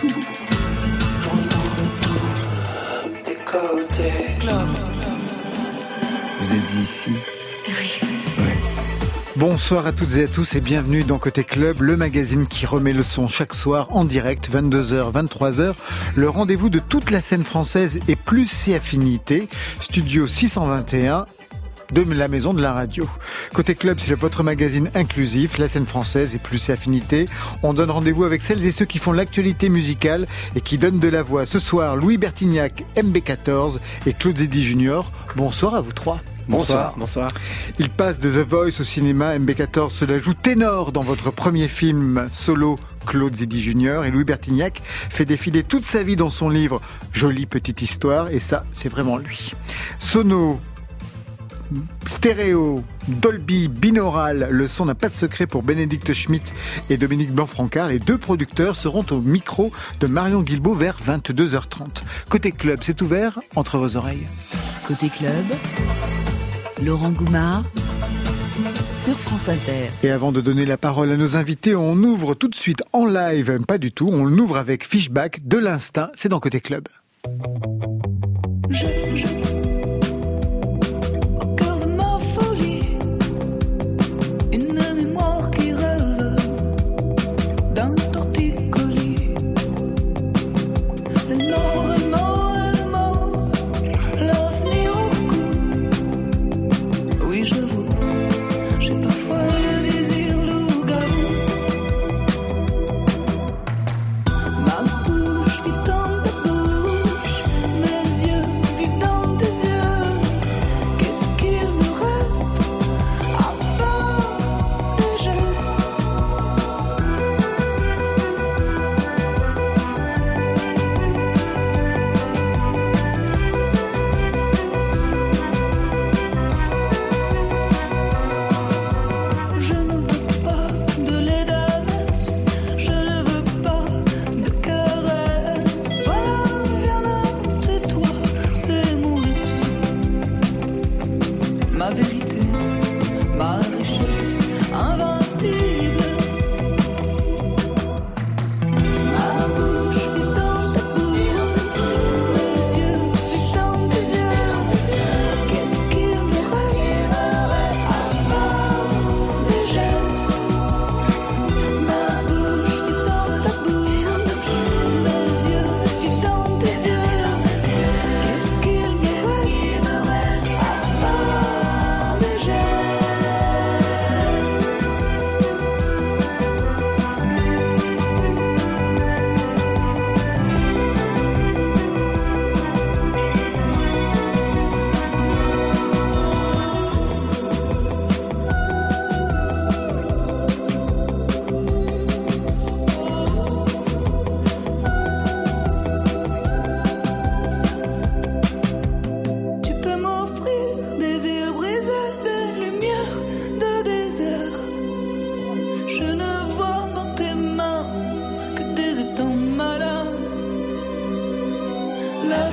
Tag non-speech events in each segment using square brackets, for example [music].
tout. Vous êtes ici Oui. Bonsoir à toutes et à tous et bienvenue dans Côté Club, le magazine qui remet le son chaque soir en direct, 22h, 23h. Le rendez-vous de toute la scène française et plus ses affinités. Studio 621 de la maison de la radio. Côté club, c'est votre magazine inclusif, la scène française et plus ses affinités. On donne rendez-vous avec celles et ceux qui font l'actualité musicale et qui donnent de la voix. Ce soir, Louis Bertignac, MB14 et Claude Zedi Junior. Bonsoir à vous trois. Bonsoir. Bonsoir. Il passe de The Voice au cinéma. MB14 se la joue ténor dans votre premier film solo Claude Zidi Junior et Louis Bertignac fait défiler toute sa vie dans son livre Jolie petite histoire et ça c'est vraiment lui. Sono, stéréo, Dolby, binaural, le son n'a pas de secret pour Bénédicte Schmitt et Dominique Blanc-Francard. Les deux producteurs seront au micro de Marion Guilbault vers 22h30. Côté club, c'est ouvert entre vos oreilles. Côté club, Laurent Goumard sur France Inter. Et avant de donner la parole à nos invités, on ouvre tout de suite en live, pas du tout, on l'ouvre avec Fishback de l'instinct, c'est dans Côté Club. Je, je,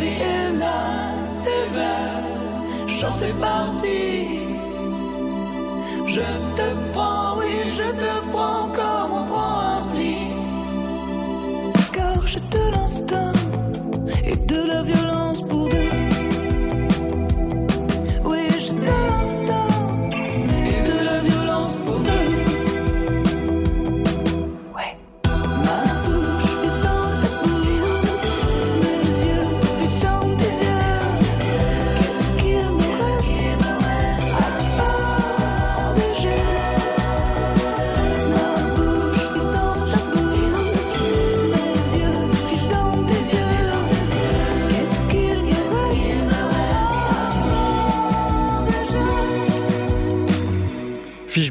vie est là, sévère, j'en fais partie. Je te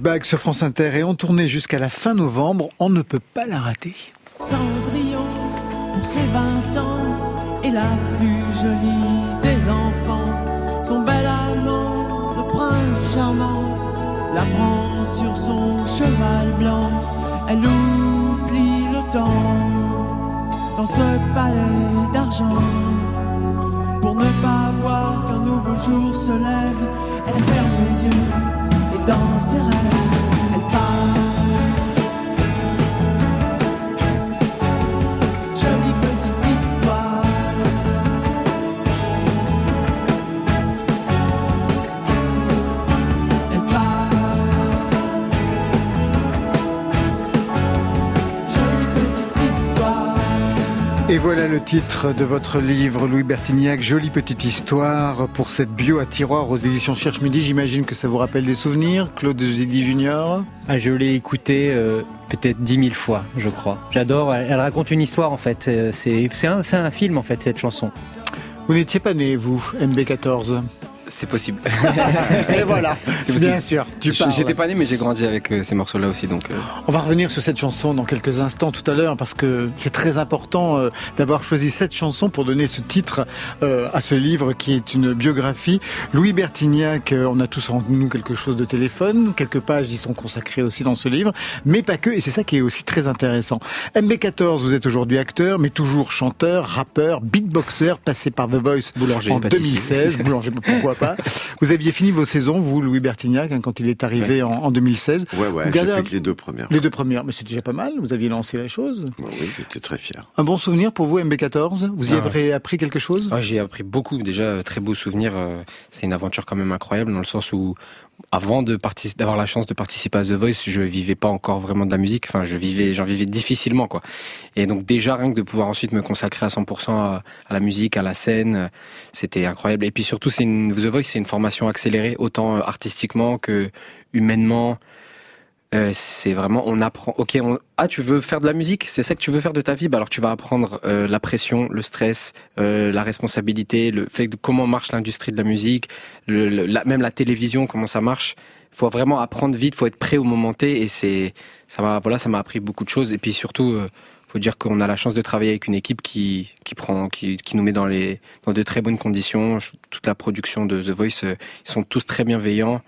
Fishback sur France Inter est en tournée jusqu'à la fin novembre, on ne peut pas la rater. Cendrillon, pour ses 20 ans, est la plus jolie des enfants. Son bel amant, le prince charmant, la prend sur son cheval blanc. Elle oublie le temps dans ce palais d'argent. Pour ne pas voir qu'un nouveau jour se lève, elle ferme les yeux et dans ses rêves, Et voilà le titre de votre livre, Louis Bertignac, Jolie petite histoire pour cette bio à tiroir aux éditions Cherche Midi. J'imagine que ça vous rappelle des souvenirs, Claude Zidi Junior. Ah, je l'ai écouté euh, peut-être dix mille fois, je crois. J'adore, elle, elle raconte une histoire en fait. Euh, C'est un, c'est un film en fait, cette chanson. Vous n'étiez pas né, vous, MB14 C'est possible. [laughs] Et voilà, C'est bien sûr, tu parles. J'étais pas né, mais j'ai grandi avec euh, ces morceaux-là aussi, donc. euh, On va revenir sur cette chanson dans quelques instants tout à l'heure parce que c'est très important euh, d'avoir choisi cette chanson pour donner ce titre à ce livre qui est une biographie. Louis Bertignac, on a tous en nous quelque chose de téléphone, quelques pages y sont consacrées aussi dans ce livre, mais pas que, et c'est ça qui est aussi très intéressant. MB14, vous êtes aujourd'hui acteur, mais toujours chanteur, rappeur, beatboxer, passé par The Voice Boulanger, en pâtissier. 2016, [laughs] boulanger, pourquoi pas. Vous aviez fini vos saisons, vous, Louis Bertignac, hein, quand il est arrivé en, en 2016. Ouais, ouais, j'ai fait que les deux premières. Les deux premières, mais c'est déjà pas mal, vous aviez lancé la chose. Bon, oui, j'étais très fier. Un bon souvenir pour vous, MB14 Vous y Ah avez appris quelque chose? Ah, j'ai appris beaucoup. Déjà, très beaux souvenirs. euh, C'est une aventure quand même incroyable dans le sens où, avant de d'avoir la chance de participer à The Voice, je vivais pas encore vraiment de la musique. Enfin, je vivais, j'en vivais difficilement, quoi. Et donc déjà, rien que de pouvoir ensuite me consacrer à 100% à, à la musique, à la scène, c'était incroyable. Et puis surtout, c'est une The Voice, c'est une formation accélérée, autant euh, artistiquement que humainement. Euh, c'est vraiment, on apprend. Ok, ah, tu veux faire de la musique, c'est ça que tu veux faire de ta vie? Bah alors tu vas apprendre euh, la pression, le stress, euh, la responsabilité, le fait de comment marche l'industrie de la musique, même la télévision, comment ça marche. Il faut vraiment apprendre vite, faut être prêt au moment T. Et c'est, ça m'a, voilà, ça m'a appris beaucoup de choses. Et puis surtout, euh, faut dire qu'on a la chance de travailler avec une équipe qui, qui prend, qui, qui nous met dans les, dans de très bonnes conditions. Toute la production de The Voice, ils sont tous très bienveillants.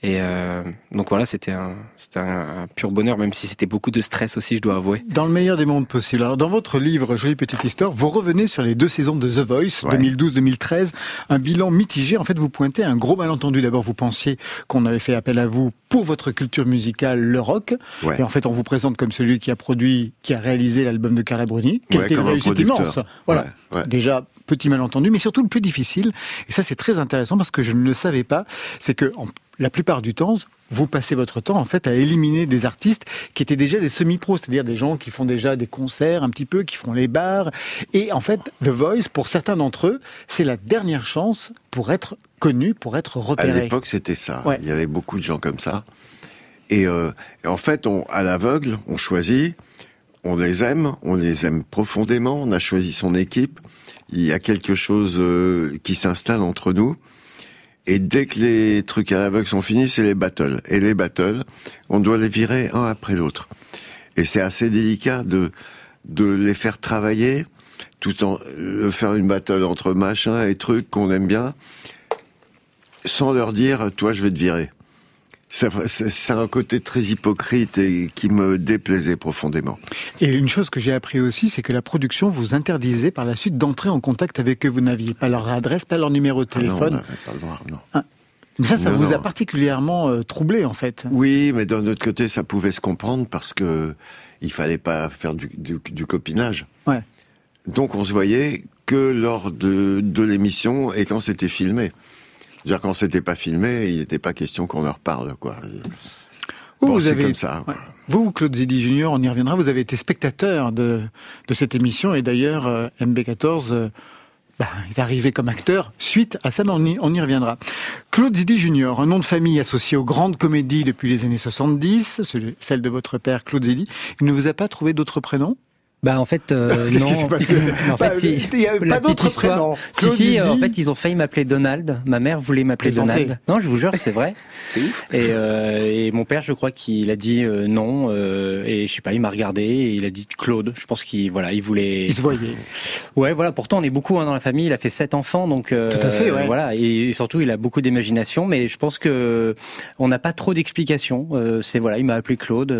Et euh, donc voilà, c'était un, un, un pur bonheur, même si c'était beaucoup de stress aussi, je dois avouer. Dans le meilleur des mondes possible. Alors, dans votre livre Jolie petite histoire, vous revenez sur les deux saisons de The Voice, Ouais. 2012-2013. Un bilan mitigé. En fait, vous pointez un gros malentendu. D'abord, vous pensiez qu'on avait fait appel à vous pour votre culture musicale, le rock. Ouais. Et en fait, on vous présente comme celui qui a produit, qui a réalisé l'album de Carla Bruni, qui a Ouais, été une réussite immense. Voilà. Déjà, petit malentendu, mais surtout le plus difficile, et ça c'est très intéressant parce que je ne le savais pas, c'est que en- la plupart du temps, vous passez votre temps en fait à éliminer des artistes qui étaient déjà des semi-pros, c'est-à-dire des gens qui font déjà des concerts un petit peu, qui font les bars. Et en fait, The Voice, pour certains d'entre eux, c'est la dernière chance pour être connu, pour être À repéré. l'époque, c'était ça. Ouais. Il y avait beaucoup de gens comme ça. Et, euh, et en fait, on, à l'aveugle, on choisit, on les aime, on les aime profondément, on a choisi son équipe. Il y a quelque chose euh, qui s'installe entre nous. Et dès que les trucs à l'aveugle sont finis, c'est les battles. Et les battles, on doit les virer un après l'autre. Et c'est assez délicat de, de les faire travailler, tout en euh, faire une battle entre machins et trucs qu'on aime bien, sans leur dire, toi, je vais te virer. Ça- C'est un côté très hypocrite et qui me déplaisait profondément. Et une chose que j'ai appris aussi, c'est que la production vous interdisait par la suite d'entrer en contact avec eux. Vous n'aviez pas leur adresse, pas leur numéro de Ah non, on téléphone. n'avait pas le droit, non. Mais ça, ça Non, vous a non. particulièrement euh, troublé en fait. Oui, mais d'un autre côté, ça pouvait se comprendre parce que il fallait pas faire du, du- du copinage. Ouais. Donc on se voyait que lors de, de l'émission et quand c'était filmé. C'est-à-dire quand c'était pas filmé, il n'était pas question qu'on leur parle, quoi. Vous, Bon, vous avez comme ça. Ouais. Vous, Claude Zidi Junior, on y reviendra, vous avez été spectateur de, de cette émission et d'ailleurs euh, MB14 euh, bah, est arrivé comme acteur suite à ça, mais on y, on y reviendra. Claude Zidi Junior, un nom de famille associé aux grandes comédies depuis les années 70, celui- celle de votre père Claude Zidi. Il ne vous a pas trouvé d'autres prénoms? Bah en fait euh, [laughs] non. qui s'est passé [laughs] en Bah, fait, si- Il avait la pas histoire- prénoms. Si si, en fait ils ont failli m'appeler Donald. Ma mère voulait m'appeler. Donald. Non, je vous jure, c'est vrai. [laughs] Et, euh, et mon père, je crois qu'il a dit euh, non. euh, et je sais pas, il m'a regardé et il a dit Claude. Je pense qu'il voilà, il voulait. il se voyait. Ouais, voilà. Pourtant, on est beaucoup hein, dans la famille. Il a fait sept enfants, donc euh, Tout à fait, ouais. Voilà, et surtout, il a beaucoup d'imagination. Mais je pense que on n'a pas trop d'explications. Euh, c'est voilà, il m'a appelé Claude.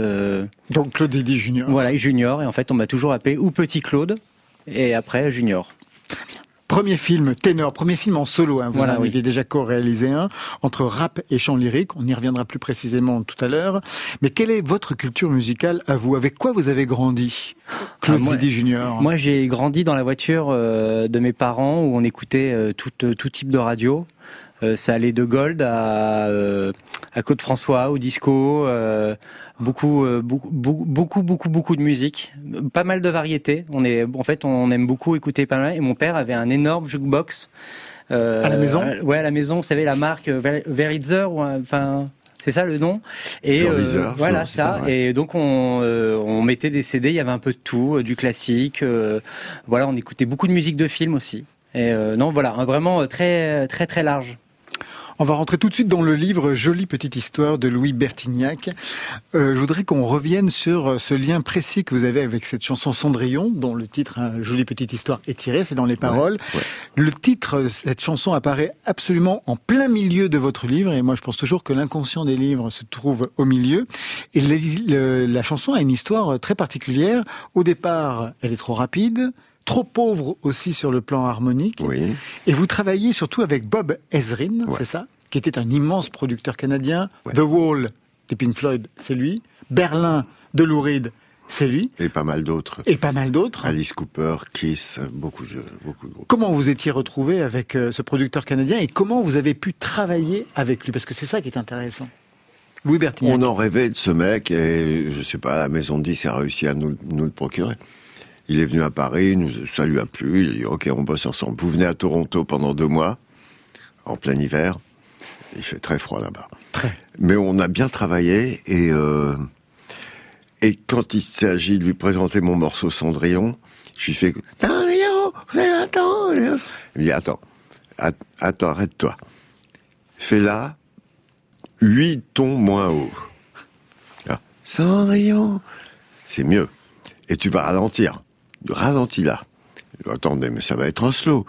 Donc Claude Zidi Junior. voilà, Junior. Et en fait, on m'a toujours appelé ou Petit Claude. Et après Junior. Premier film ténor, premier film en solo. Hein. Vous Voilà, en oui. aviez déjà co-réalisé un entre rap et chant lyrique. On y reviendra plus précisément tout à l'heure. Mais quelle est votre culture musicale à vous? Avec quoi vous avez grandi, Claude Ah, moi- Zidi Junior? Moi, j'ai grandi dans la voiture euh, de mes parents où on écoutait euh, tout, euh, tout type de radio. Ça allait de Gold à, à Claude François, au disco, beaucoup, euh, beaucoup, beaucoup, beaucoup, beaucoup, de musique, pas mal de variétés. On est, en fait, on aime beaucoup écouter pas mal. Et mon père avait un énorme jukebox. euh, À la maison Ouais, à la maison. Vous savez, la marque euh, Ver- Veritzer, ou enfin. C'est ça le nom? Et euh, voilà ça. Et donc on, euh, on mettait des CD. Il y avait un peu de tout, euh, du classique. euh, voilà, on écoutait beaucoup de musique de film aussi. Et euh, non, voilà, vraiment euh, très très très large. On va rentrer tout de suite dans le livre Jolie petite histoire de Louis Bertignac. Euh, je voudrais qu'on revienne sur euh, ce lien précis que vous avez avec cette chanson Cendrillon, dont le titre hein, Jolie petite histoire est tiré, c'est dans les paroles. ouais. Le titre, euh, cette chanson apparaît absolument en plein milieu de votre livre, et moi je pense toujours que l'inconscient des livres se trouve au milieu. Et le- le- la chanson a une histoire euh, très particulière. Au départ, elle est trop rapide. Trop pauvre aussi sur le plan harmonique. Oui. Et vous travaillez surtout avec Bob Ezrin, Ouais. c'est ça Qui était un immense producteur canadien. Ouais. The Wall des Pink Floyd, c'est lui. Berlin de Lou Reed, c'est lui. Et pas mal d'autres. Et pas mal d'autres. Alice Cooper, Kiss, beaucoup de, beaucoup de groupes. Comment vous étiez retrouvé avec euh, ce producteur canadien et comment vous avez pu travailler avec lui? Parce que c'est ça qui est intéressant. Louis Bertignac. On en rêvait de ce mec et je sais pas, la maison de 10 a réussi à nous, nous le procurer. Il est venu à Paris, nous, ça lui a plu, il a dit ok on bosse ensemble. Vous venez à Toronto pendant deux mois, en plein hiver, il fait très froid là-bas. Mais on a bien travaillé et euh, et quand il s'agit de lui présenter mon morceau Cendrillon, je lui fais Cendrillon, attends. Il me dit attends, At- attends, arrête-toi. Fais-la huit tons moins haut. Ah, Cendrillon, c'est mieux. Et tu vas ralentir. Ralentis là. Attendez, mais ça va être en slow.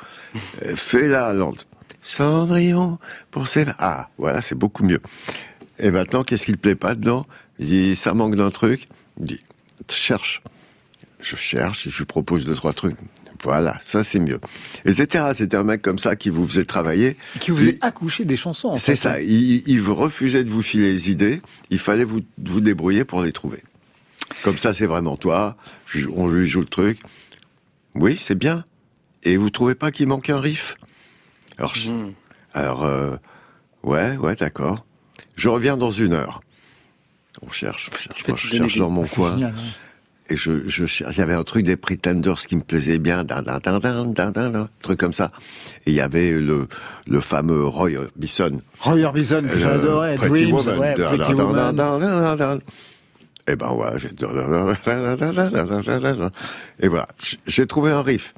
Euh, Fais-la lente. Cendrillon, pour ses... Ah, voilà, c'est beaucoup mieux. Et maintenant, qu'est-ce qui ne plaît pas dedans? Il dit, ça manque d'un truc. Il dit, cherche. Je cherche, je lui propose deux, trois trucs. Voilà, ça c'est mieux. Etc. C'était un mec comme ça qui vous faisait travailler. Qui vous a accouché des chansons. en C'est fait. hein. ça. Il, il vous refusait de vous filer les idées. Il fallait vous, vous débrouiller pour les trouver. Comme ça, c'est vraiment toi. On lui joue le truc. Oui, c'est bien. Et vous trouvez pas qu'il manque un riff? Alors, alors euh, ouais, ouais, d'accord. Je reviens dans une heure. On cherche, on cherche. Moi, je cherche dans mon coin. génial, ouais. Et je, je cherche- il y avait un truc des Pretenders qui me plaisait bien, dan, dan, dan, dan, dan, dan, dan, truc comme ça. Et il y avait le, le fameux Roy Bison. Roy Orbison, que Euh, j'adorais. Pretty Dreams, Woman. ouais, Dan, Pretty Woman. Et ben j'ai... [laughs] Et voilà, j'ai trouvé un riff.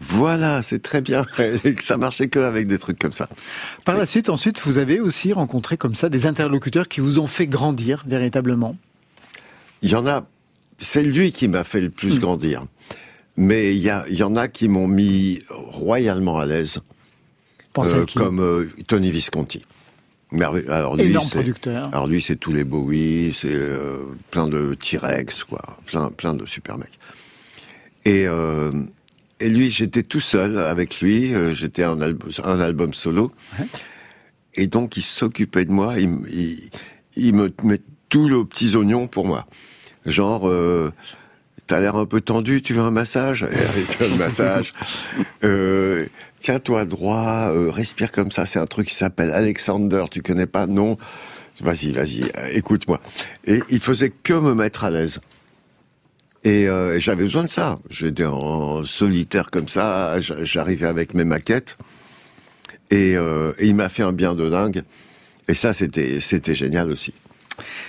Voilà, c'est très bien. Et [laughs] ça marchait que avec des trucs comme ça. Par la suite, ensuite, vous avez aussi rencontré comme ça des interlocuteurs qui vous ont fait grandir véritablement. Il y en a, c'est lui qui m'a fait le plus grandir. Mais il y, a, il y en a qui m'ont mis royalement à l'aise, Pensez euh, à qui? comme euh, Tony Visconti. Merveilleux. Alors lui, Énorme c'est- producteur. Alors lui, c'est tous les Bowie, c'est euh, plein de T-Rex, quoi, plein, plein de super mecs. Et, euh, et lui, j'étais tout seul avec lui, euh, j'étais un, album, un album solo. Ouais. Et donc, il s'occupait de moi, il, il, il me met tous les petits oignons pour moi. Genre, euh, t'as l'air un peu tendu, tu veux un massage? Et tu veux un massage. [laughs] Euh, Tiens-toi droit, euh, respire comme ça. C'est un truc qui s'appelle Alexander. Tu connais pas Non. Vas-y, vas-y, euh, écoute-moi. Et il faisait que me mettre à l'aise. Et euh, j'avais besoin de ça. J'étais en solitaire comme ça. J'arrivais avec mes maquettes. Et, et il m'a fait un bien de dingue. Et ça, c'était c'était génial aussi.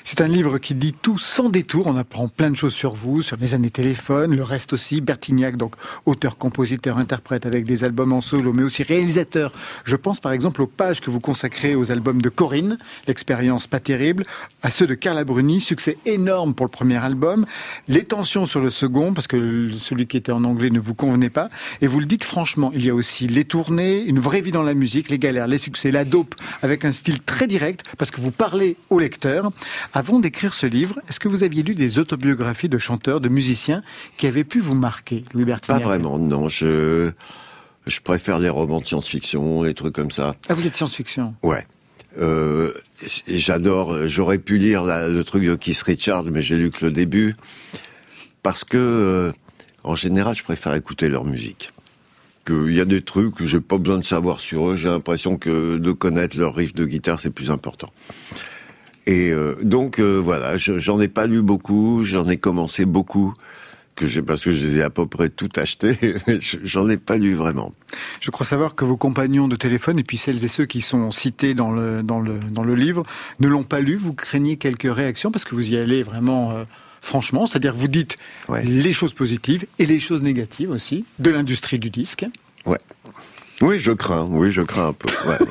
C'est un livre qui dit tout sans détour. On apprend plein de choses sur vous, sur les années téléphone, le reste aussi. Bertignac, donc auteur, compositeur, interprète avec des albums en solo, mais aussi réalisateur. Je pense par exemple aux pages que vous consacrez aux albums de Corinne, l'expérience pas terrible, à ceux de Carla Bruni, succès énorme pour le premier album, les tensions sur le second, parce que celui qui était en anglais ne vous convenait pas. Et vous le dites franchement, il y a aussi les tournées, une vraie vie dans la musique, les galères, les succès, la dope, avec un style très direct, parce que vous parlez au lecteur. Avant d'écrire ce livre, est-ce que vous aviez lu des autobiographies de chanteurs, de musiciens qui avaient pu vous marquer, Louis Pas Bertignac vraiment, non. Je je préfère les romans de science-fiction, les trucs comme ça. Ah, vous êtes science-fiction? Ouais. Euh, J'adore. J'aurais pu lire la- le truc de Keith Richards, mais j'ai lu que le début parce que, euh, en général, je préfère écouter leur musique qu'il y a des trucs que j'ai pas besoin de savoir sur eux. J'ai l'impression que de connaître leur riff de guitare, c'est plus important. Et euh, donc euh, voilà, je- j'en ai pas lu beaucoup, j'en ai commencé beaucoup, que j'ai parce que je les ai à peu près tout achetés, [laughs] j'en ai pas lu vraiment. Je crois savoir que vos compagnons de téléphone, et puis celles et ceux qui sont cités dans le, dans le, dans le livre, ne l'ont pas lu. Vous craignez quelques réactions parce que vous y allez vraiment euh, franchement. C'est-à-dire vous dites Ouais. les choses positives et les choses négatives aussi de l'industrie du disque. Oui, je crains, oui, je crains un peu. ouais, ouais.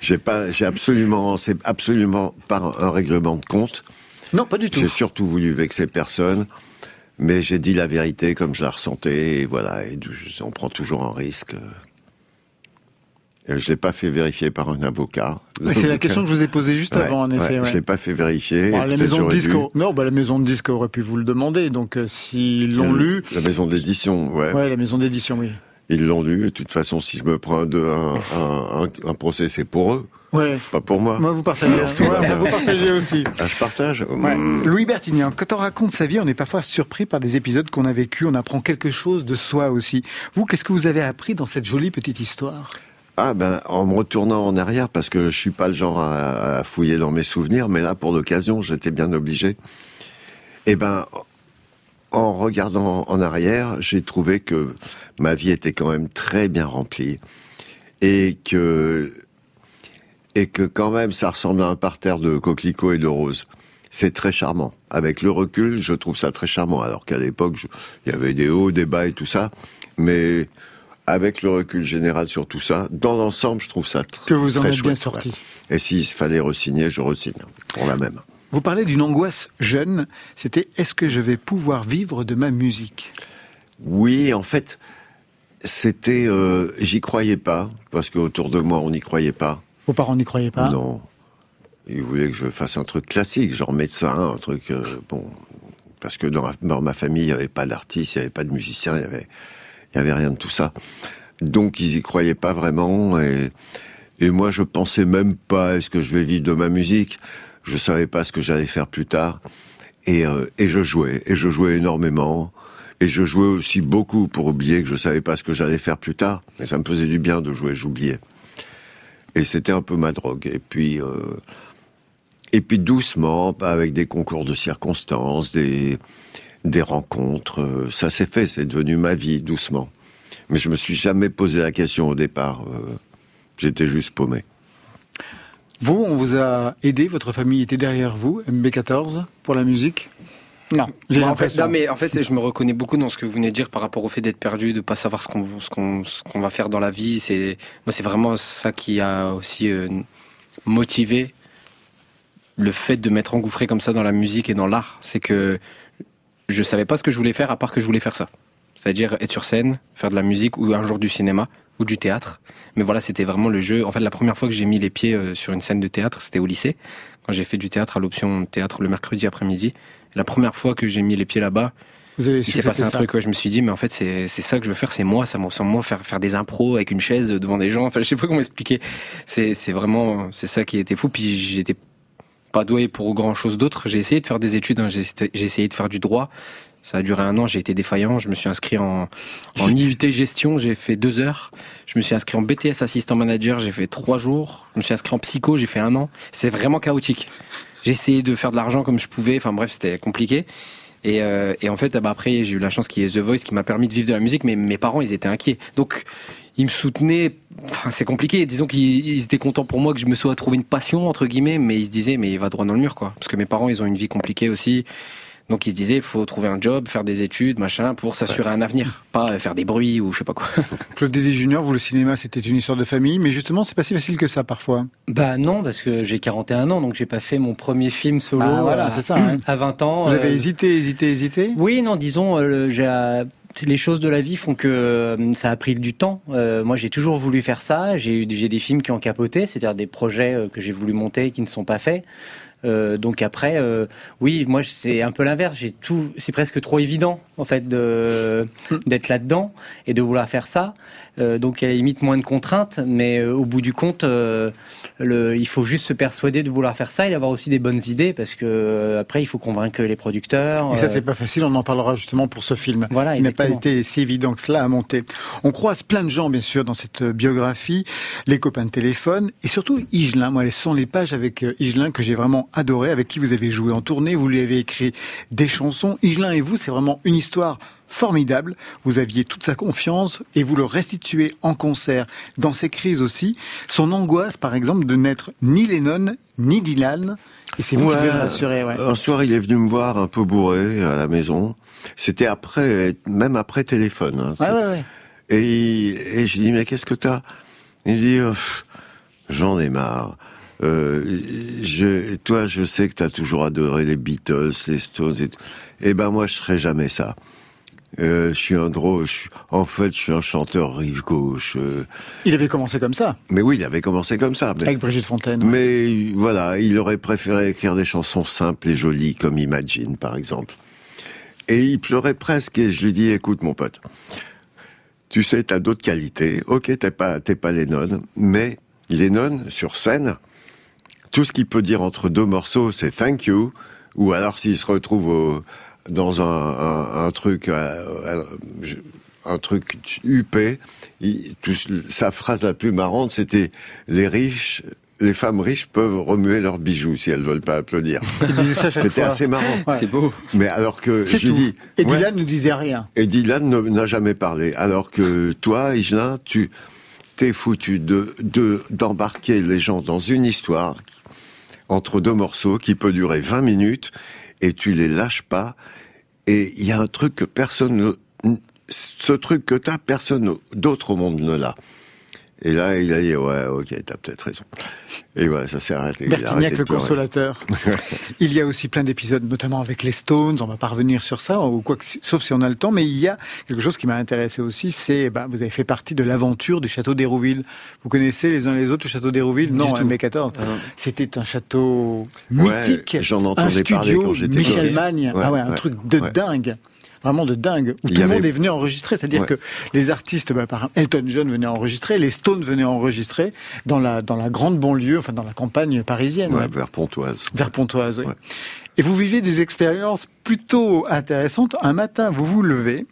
J'ai pas, j'ai absolument, c'est absolument pas un, règlement de compte. Non, pas du tout. J'ai surtout voulu vexer personne, mais j'ai dit la vérité comme je la ressentais, et voilà, et on prend toujours un risque. Et je l'ai pas fait vérifier par un avocat. Mais C'est la question que je vous ai posée juste Ouais, avant, en effet. ouais, ouais. Je l'ai pas fait vérifier. Bon, la maison de disque, non, bah, la maison de disque aurait pu vous le demander. Donc, euh, s'ils l'ont Euh, lu, La maison d'édition, ouais. ouais, la maison d'édition, oui. Ils l'ont lu. Et de toute façon, si je me prends de, un, un, un- un procès, c'est pour eux, Ouais. pas pour moi. Moi, vous partagez. Ouais, enfin, vous partagez aussi. Ah, je partage. Ouais. Louis Bertignan, quand on raconte sa vie, on est parfois surpris par des épisodes qu'on a vécus. On apprend quelque chose de soi aussi. Vous, qu'est-ce que vous avez appris dans cette jolie petite histoire? Ah ben, en me retournant en arrière, parce que je suis pas le genre à, à fouiller dans mes souvenirs, mais là, pour l'occasion, j'étais bien obligé. Eh ben, en regardant en arrière, j'ai trouvé que ma vie était quand même très bien remplie et que et que quand même ça ressemble à un parterre de coquelicots et de roses. C'est très charmant. Avec le recul, je trouve ça très charmant. Alors qu'à l'époque, il y avait des hauts, des bas et tout ça, mais avec le recul général sur tout ça, dans l'ensemble, je trouve ça tr- Que vous en très êtes bien sorti. Et s'il fallait resigner, je resigne pour la même. Vous parlez d'une angoisse jeune. C'était est-ce que je vais pouvoir vivre de ma musique? Oui, en fait, c'était, euh, j'y croyais pas parce qu'autour de moi, on n'y croyait pas. Vos parents n'y croyaient pas? Non. Ils voulaient que je fasse un truc classique, genre médecin, un truc euh, bon. Parce que dans, ma- famille, il n'y avait pas d'artistes, il n'y avait pas de musiciens, il y avait, il y avait rien de tout ça. Donc ils y croyaient pas vraiment et, et moi je pensais même pas est-ce que je vais vivre de ma musique? Je savais pas ce que j'allais faire plus tard et, euh, et je jouais et je jouais énormément et je jouais aussi beaucoup pour oublier que je savais pas ce que j'allais faire plus tard. Mais ça me faisait du bien de jouer, j'oubliais. Et c'était un peu ma drogue. Et puis, euh, et puis doucement, pas avec des concours de circonstances, des, des rencontres, euh, ça s'est fait, c'est devenu ma vie, doucement. Mais je me suis jamais posé la question au départ. J'étais juste paumé. Vous, on vous a aidé, votre famille était derrière vous, MB14, pour la musique? Non, j'ai en fait, non, mais en fait, je me reconnais beaucoup dans ce que vous venez de dire par rapport au fait d'être perdu, de pas savoir ce qu'on ce qu'on ce qu'on va faire dans la vie. C'est moi, c'est vraiment ça qui a aussi euh, motivé le fait de m'être engouffré comme ça dans la musique et dans l'art. C'est que je savais pas ce que je voulais faire à part que je voulais faire ça. C'est-à-dire être sur scène, faire de la musique ou un jour du cinéma ou du théâtre. Mais voilà, c'était vraiment le jeu. En fait, la première fois que j'ai mis les pieds euh, sur une scène de théâtre, c'était au lycée, quand j'ai fait du théâtre à l'option théâtre le mercredi après-midi. La première fois que j'ai mis les pieds là-bas, il s'est passé un ça. truc, ouais, je me suis dit, mais en fait, c'est ça que je veux faire, c'est moi, ça me ressemble moi, faire, faire des impros avec une chaise devant des gens, enfin, je sais pas comment expliquer. C'est c'est vraiment, c'est ça qui était fou, puis j'étais pas doué pour grand chose d'autre. J'ai essayé de faire des études, hein, j'ai essayé de faire du droit. Ça a duré un an, j'ai été défaillant. Je me suis inscrit en, en [laughs] IUT gestion, j'ai fait deux heures. Je me suis inscrit en BTS assistant manager, j'ai fait trois jours. Je me suis inscrit en psycho, j'ai fait un an. C'est vraiment chaotique. J'ai essayé de faire de l'argent comme je pouvais. Enfin bref, c'était compliqué. Et, euh, et en fait, ah bah, après, j'ai eu la chance qu'il y ait The Voice qui m'a permis de vivre de la musique, mais mes parents, ils étaient inquiets. Donc, ils me soutenaient. Enfin, c'est compliqué. Disons qu'ils ils étaient contents pour moi que je me sois trouvé une passion, entre guillemets, mais ils se disaient, mais il va droit dans le mur, quoi. Parce que mes parents, ils ont une vie compliquée aussi. Donc, ils se disaient, il faut trouver un job, faire des études, machin, pour s'assurer un avenir. Pas euh, faire des bruits ou je sais pas quoi. [laughs] Claude Dédé Junior, vous, le cinéma, c'était une histoire de famille, mais justement, c'est pas si facile que ça parfois. Bah non, parce que j'ai 41 ans, donc j'ai pas fait mon premier film solo Ah, voilà, à, c'est ça. hein. à 20 ans. Vous avez Euh, hésité, hésité, hésité? Oui, non, disons, euh, j'ai, euh, les choses de la vie font que euh, ça a pris du temps. Euh, moi, j'ai toujours voulu faire ça. J'ai eu des films qui ont capoté, c'est-à-dire des projets euh, que j'ai voulu monter et qui ne sont pas faits. Euh, donc après, euh, oui, moi c'est un peu l'inverse. J'ai tout, c'est presque trop évident en fait de d'être là-dedans et de vouloir faire ça. Euh, donc à la limite moins de contraintes, mais euh, au bout du compte, le, il faut juste se persuader de vouloir faire ça et d'avoir aussi des bonnes idées parce que après il faut convaincre les producteurs. Et ça, c'est pas facile, on en parlera justement pour ce film. voilà, qui n'est pas été si évident que cela à monter. On croise plein de gens, bien sûr, dans cette biographie, les copains de téléphone, et surtout Higelin. Moi, ce sont les pages avec Higelin que j'ai vraiment adoré, avec qui vous avez joué en tournée, vous lui avez écrit des chansons. Higelin et vous, c'est vraiment une histoire formidable. Vous aviez toute sa confiance et vous le restituez en concert dans ses crises aussi. Son angoisse, par exemple, de n'être ni Lennon ni Dylan. Et c'est vous Ouais. qui devez le rassurer, ouais. Un soir, il est venu me voir un peu bourré à la maison. C'était après, même après téléphone. hein. Ouais, ouais, ouais. Et, et je lui dis, mais qu'est-ce que t'as? Il me dit, Pff, j'en ai marre. Euh, je, toi, je sais que t'as toujours adoré les Beatles, les Stones et tout. Eh ben, moi, je serais jamais ça. Euh, je suis un drôle. je en fait, je suis un chanteur rive gauche. euh. Il avait commencé comme ça, mais oui, il avait commencé comme ça. Mais, avec Brigitte Fontaine. mais voilà, il aurait préféré écrire des chansons simples et jolies comme Imagine, par exemple. Et il pleurait presque et je lui dis, écoute mon pote, tu sais, t'as d'autres qualités. Ok, t'es pas, t'es pas Lennon, mais Lennon, sur scène, tout ce qu'il peut dire entre deux morceaux, c'est thank you, ou alors s'il se retrouve au- dans un, un, un truc, euh, euh, un truc huppé, il- tout- sa phrase la plus marrante, c'était les riches, les femmes riches peuvent remuer leurs bijoux si elles veulent pas applaudir. Il disait ça à chaque C'était assez marrant. Ouais. C'est beau. Mais alors que je tout. dis, Et ouais. Dylan ne disait rien. Et Dylan n'a jamais parlé. Alors que toi, Igelin, tu t'es foutu de de- d'embarquer les gens dans une histoire entre deux morceaux qui peut durer 20 minutes et tu les lâches pas. Et il y a un truc que personne ne, ce truc que t'as, personne d'autre au monde ne l'a. Et là, il a dit, ouais, ok, t'as peut-être raison. Et voilà, ça s'est arrêté. Bertignac le consolateur. [laughs] il y a aussi plein d'épisodes, notamment avec les Stones. On va pas revenir sur ça, ou quoi que, sauf si on a le temps. Mais il y a quelque chose qui m'a intéressé aussi, c'est bah, vous avez fait partie de l'aventure du château d'Hérouville. Vous connaissez les uns les autres le château d'Hérouville? Non, tout. M14. C'était un château Ouais, mythique. j'en un entendais parler studio quand j'étais Michel. Magne. Ouais, ah ouais, un ouais, truc de ouais. dingue. Vraiment de dingue, où tout le monde est venu enregistrer, c'est-à-dire Ouais. que les artistes, bah, par exemple, Elton John venait enregistrer, les Stones venaient enregistrer dans la dans la grande banlieue, enfin dans la campagne parisienne. Ouais, ouais vers Pontoise. vers Pontoise. oui. Et vous vivez des expériences plutôt intéressantes. Un matin, vous vous levez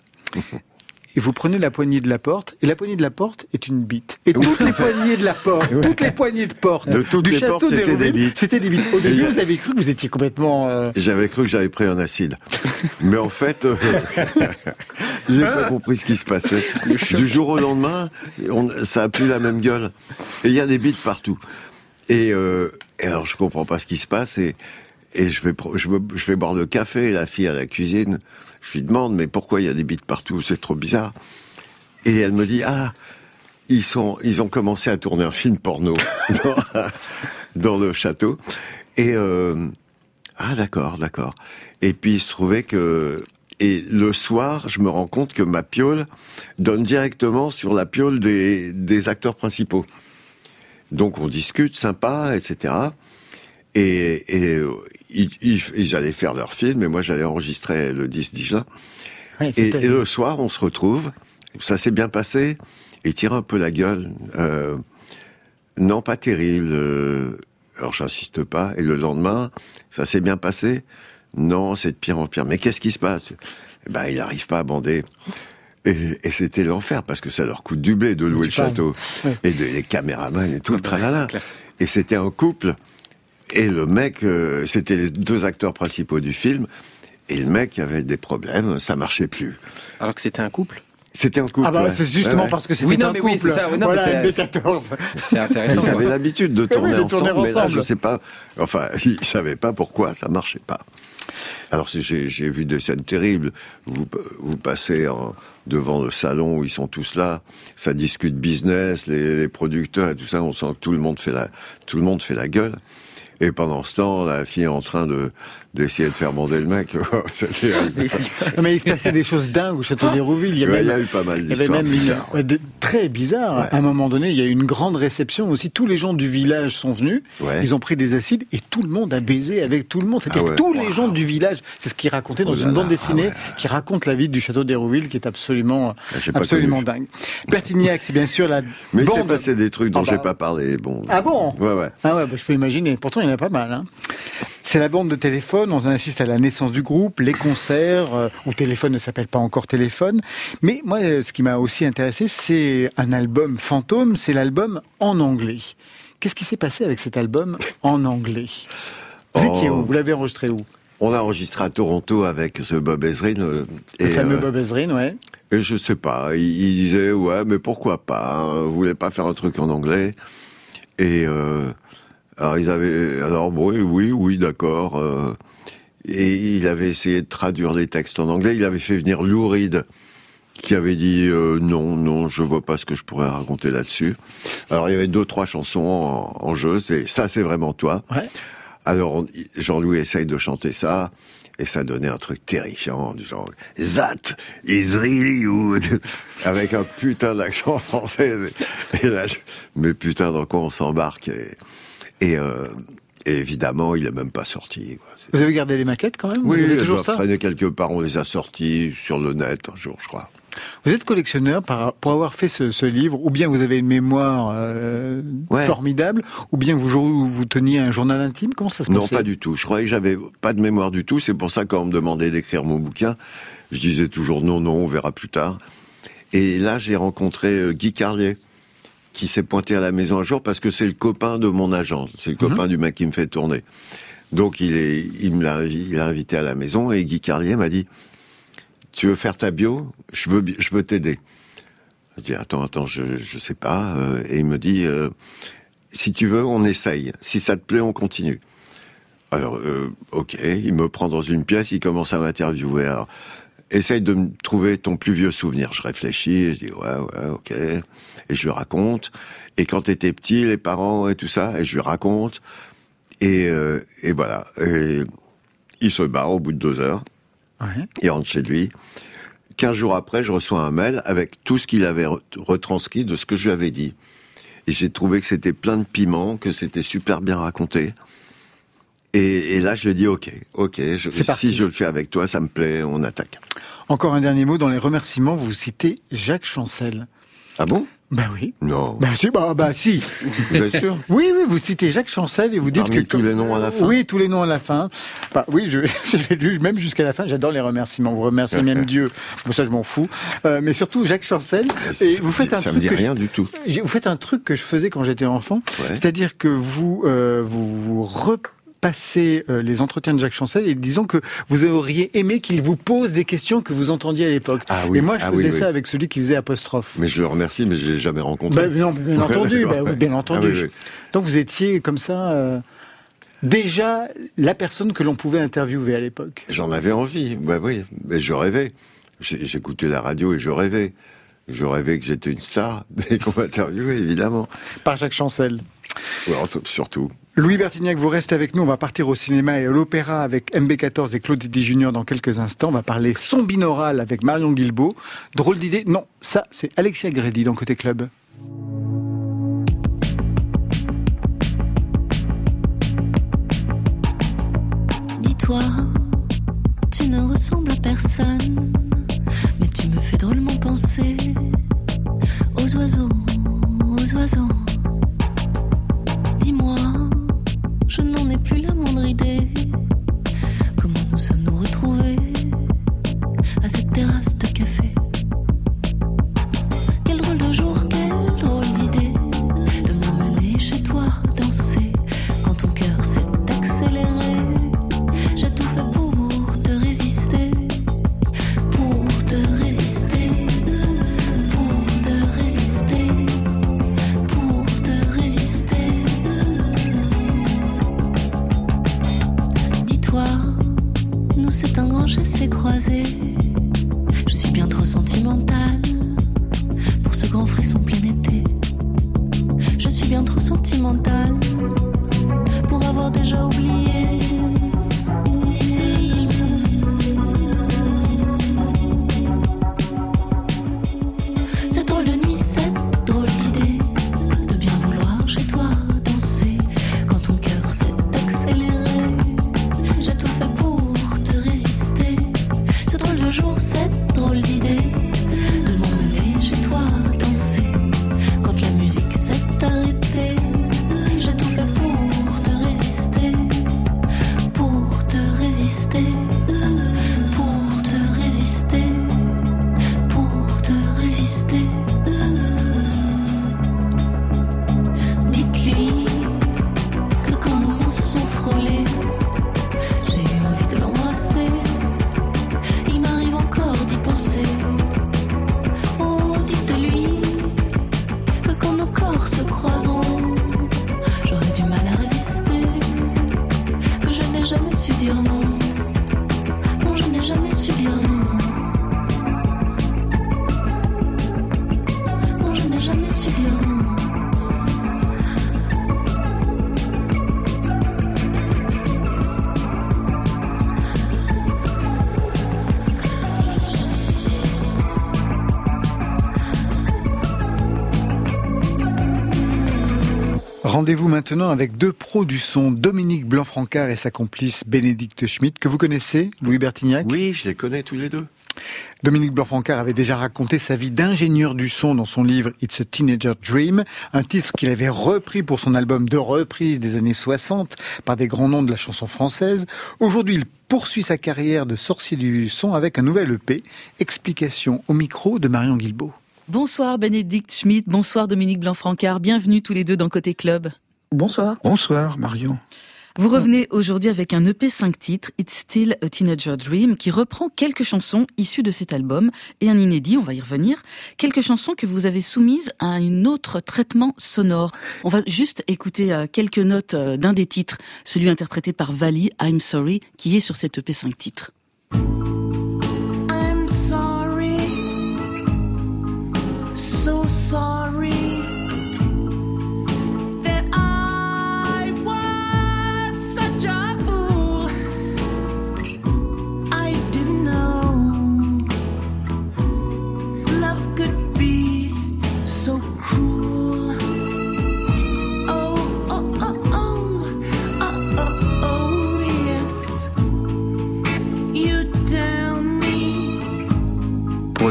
et vous prenez la poignée de la porte, et la poignée de la porte est une bite. Et toutes les poignées de la porte, toutes les poignées de porte De toutes du les château portes, c'était des bites. C'était des bites. Au début, vous avez cru que vous étiez complètement... euh, J'avais cru que j'avais pris un acide. [laughs] Mais en fait, euh, [laughs] j'ai pas compris ce qui se passait. Du jour au lendemain, on, ça a plus la même gueule. Et il y a des bites partout. Et, euh, et alors, je comprends pas ce qui se passe. Et, et je vais, pro- je veux, je vais boire le café. La fille à la cuisine, je lui demande, mais pourquoi il y a des bites partout? C'est trop bizarre. Et elle me dit, ah, ils sont, ils ont commencé à tourner un film porno [laughs] dans, le château. Et euh, ah d'accord, d'accord. Et puis il se trouvait que et le soir, je me rends compte que ma piole donne directement sur la piole des, des acteurs principaux. Donc on discute, sympa, etc. Et, ils, ils- ils allaient faire leur film, et moi j'allais enregistrer le 10 d'Igelin. ouais, Et, et le soir, on se retrouve. Ça s'est bien passé. Il tire un peu la gueule. Euh, non, pas terrible. euh, alors, j'insiste pas. Et le lendemain, ça s'est bien passé. Non, c'est de pire en pire. Mais qu'est-ce qui se passe? Eh Ben, il n'arrive pas à bander. Et, et c'était l'enfer parce que ça leur coûte du blé de louer le château Ouais. et de, les caméramans et tout le bah, tralala. Et c'était un couple. Et le mec, euh, c'était les deux acteurs principaux du film. Et le mec avait des problèmes, ça marchait plus. Alors que c'était un couple. C'était un couple. Ah bah ouais. c'est justement Ouais, ouais. parce que c'était Oui, non, un mais couple. oui, c'est ça. Oui, non, mais voilà, c'est- MB14. C'est intéressant. Ils avaient l'habitude de tourner, oui, de tourner ensemble, mais là, je sais pas. Enfin, [laughs] ils savaient pas pourquoi ça marchait pas. Alors, j'ai j'ai vu des scènes terribles. Vous, vous passez en- devant le salon où ils sont tous là, ça discute business, les, les producteurs et tout ça. On sent que tout le monde fait la, tout le monde fait la gueule. Et pendant ce temps, la fille est en train de d'essayer de faire bander le mec. [laughs] C'était- Non, mais il se passait des choses dingues au château d'Hérouville. Il y avait il y a eu pas mal Il y avait d'histoires même une, bizarres. ouais, de- très bizarre. Ouais. À un moment donné, il y a eu une grande réception aussi. Tous les gens du village sont venus. Ouais. Ils ont pris des acides et tout le monde a baisé avec tout le monde. C'est-à-dire Ah ouais. tous les gens du village. C'est ce qu'il racontait dans Oh là une bande là, dessinée ah qui raconte la vie du château d'Hérouville qui est absolument, Ah, absolument dingue. Bertignac, c'est bien sûr la Mais il s'est bande. passé des trucs dont Ah bah. j'ai pas parlé. Bon. Ah bon? Ouais, ouais. Ah ouais, bah, je peux imaginer. Pourtant, il y en a pas mal. Hein. C'est la bande de téléphone, on assiste à la naissance du groupe, les concerts, euh, où téléphone ne s'appelle pas encore téléphone. Mais moi, euh, ce qui m'a aussi intéressé, c'est un album fantôme, c'est l'album en anglais. Qu'est-ce qui s'est passé avec cet album en anglais? Vous Oh. étiez où? Vous l'avez enregistré où? On l'a enregistré à Toronto avec ce Bob Ezrin. euh, Le et, fameux euh, Bob Ezrin, ouais. Et je sais pas, il, il disait ouais, mais pourquoi pas hein, Vous voulez pas faire un truc en anglais? Et euh, alors ils avaient, alors bon, oui, oui, oui, d'accord. euh, et il avait essayé de traduire les textes en anglais. Il avait fait venir Lou Reed, qui avait dit euh, non, non, je vois pas ce que je pourrais raconter là-dessus. Alors il y avait deux, trois chansons en, en jeu. C'est ça, c'est vraiment toi. Ouais. Alors Jean-Louis essaye de chanter ça. Et ça donnait un truc terrifiant, du genre That is really good, [laughs] avec un putain d'accent français. Et là, je- mais putain, dans quoi on s'embarque et, et, euh, et évidemment, il est même pas sorti. quoi. Vous avez gardé les maquettes quand même? Vous Oui, avez elles toujours ça? traîner quelque part. On les a sortis sur le net un jour, je crois. Vous êtes collectionneur pour avoir fait ce, ce livre, ou bien vous avez une mémoire euh, Ouais. formidable, ou bien vous, vous teniez un journal intime? Comment ça se Non, passait? pas du tout. Je croyais que j'avais pas de mémoire du tout. C'est pour ça que quand on me demandait d'écrire mon bouquin, je disais toujours non, non, on verra plus tard. Et là, j'ai rencontré euh, Guy Carlier, qui s'est pointé à la maison un jour parce que c'est le copain de mon agent. C'est le copain du mec qui me fait tourner. Donc il est, il me l'a, il invité à la maison et Guy Carlier m'a dit, tu veux faire ta bio? Je veux, je veux t'aider. Je dis attends, attends, je, je sais pas. euh, Et il me dit, euh, si tu veux, on essaye. Si ça te plaît, on continue. Alors, euh, ok, il me prend dans une pièce, il commence à m'interviewer. Alors, essaye de me trouver ton plus vieux souvenir. Je réfléchis, et je dis ouais, ouais, ok. Et je lui raconte. Et quand t'étais petit, les parents et tout ça, et je lui raconte. Et, euh, et voilà. Et il se barre au bout de deux heures. Ouais. Il rentre chez lui. Quinze jours après, je reçois un mail avec tout ce qu'il avait re- retranscrit de ce que je lui avais dit. Et j'ai trouvé que c'était plein de piment, que c'était super bien raconté. Et, et là, je dis ok, ok. je- C'est parti. si je le fais avec toi, ça me plaît, on attaque. Encore un dernier mot, dans les remerciements, vous citez Jacques Chancel. Ah bon? Bah oui. Non. Bah si, bah, bah si. Vous êtes sûr? [laughs] Oui, oui, vous citez Jacques Chancel et vous dites Parmi que... tous les noms à la fin Oui, tous les noms à la fin. Bah, oui, je, [laughs] je l'ai lu même jusqu'à la fin. J'adore les remerciements. Vous remerciez même [laughs] Dieu. Bon, ça, je m'en fous. Euh, mais surtout Jacques Chancel. Et Ça vous faites un ça truc me dit je- rien du tout. Vous faites un truc que je faisais quand j'étais enfant, Ouais. c'est-à-dire que vous euh, vous, vous euh, les entretiens de Jacques Chancel et disons que vous auriez aimé qu'il vous pose des questions que vous entendiez à l'époque. Ah oui, et moi, je ah faisais oui, ça avec celui qui faisait apostrophe. Mais je le remercie, mais je l'ai jamais rencontré. Bah, non, bien [laughs] entendu, bah bien entendu. Ah oui. Donc vous étiez comme ça euh, déjà la personne que l'on pouvait interviewer à l'époque. J'en avais envie, bah oui, mais je rêvais. J'écoutais la radio et je rêvais. Je rêvais que j'étais une star [laughs] et qu'on m'interviewait, évidemment. Par Jacques Chancel. Ouais, surtout. Louis Bertignac, vous restez avec nous. On va partir au cinéma et à l'opéra avec MB14 et Claude Zidi Junior dans quelques instants. On va parler son binaural avec Marion Guilbeault. Drôle d'idée. Non, ça, c'est Alexia Grédy dans Côté Club. Dis-toi, tu ne ressembles à personne, mais tu me fais drôlement penser aux oiseaux, aux oiseaux. Je n'en ai plus la moindre idée. Comment nous sommes-nous retrouvés à cette terrasse Rendez-vous maintenant avec deux pros du son, Dominique Blanc-Francard et sa complice Bénédicte Schmitt, que vous connaissez, Louis Bertignac? Oui, je les connais tous les deux. Dominique Blanc-Francard avait déjà raconté sa vie d'ingénieur du son dans son livre It's a Teenager Dream, un titre qu'il avait repris pour son album de reprise des années 60 par des grands noms de la chanson française. Aujourd'hui, il poursuit sa carrière de sorcier du son avec un nouvel EP. Explication au micro de Marion Guilbault. Bonsoir Bénédicte Schmidt, bonsoir Dominique Blanc-Francard, bienvenue tous les deux dans Côté Club. Bonsoir. Bonsoir Marion. Vous revenez aujourd'hui avec un EP 5 titres, It's Still a Teenager Dream, qui reprend quelques chansons issues de cet album et un inédit, on va y revenir, quelques chansons que vous avez soumises à un autre traitement sonore. On va juste écouter euh, quelques notes euh, d'un des titres, celui interprété par Valley, I'm Sorry, qui est sur cet EP 5 titres. So sorry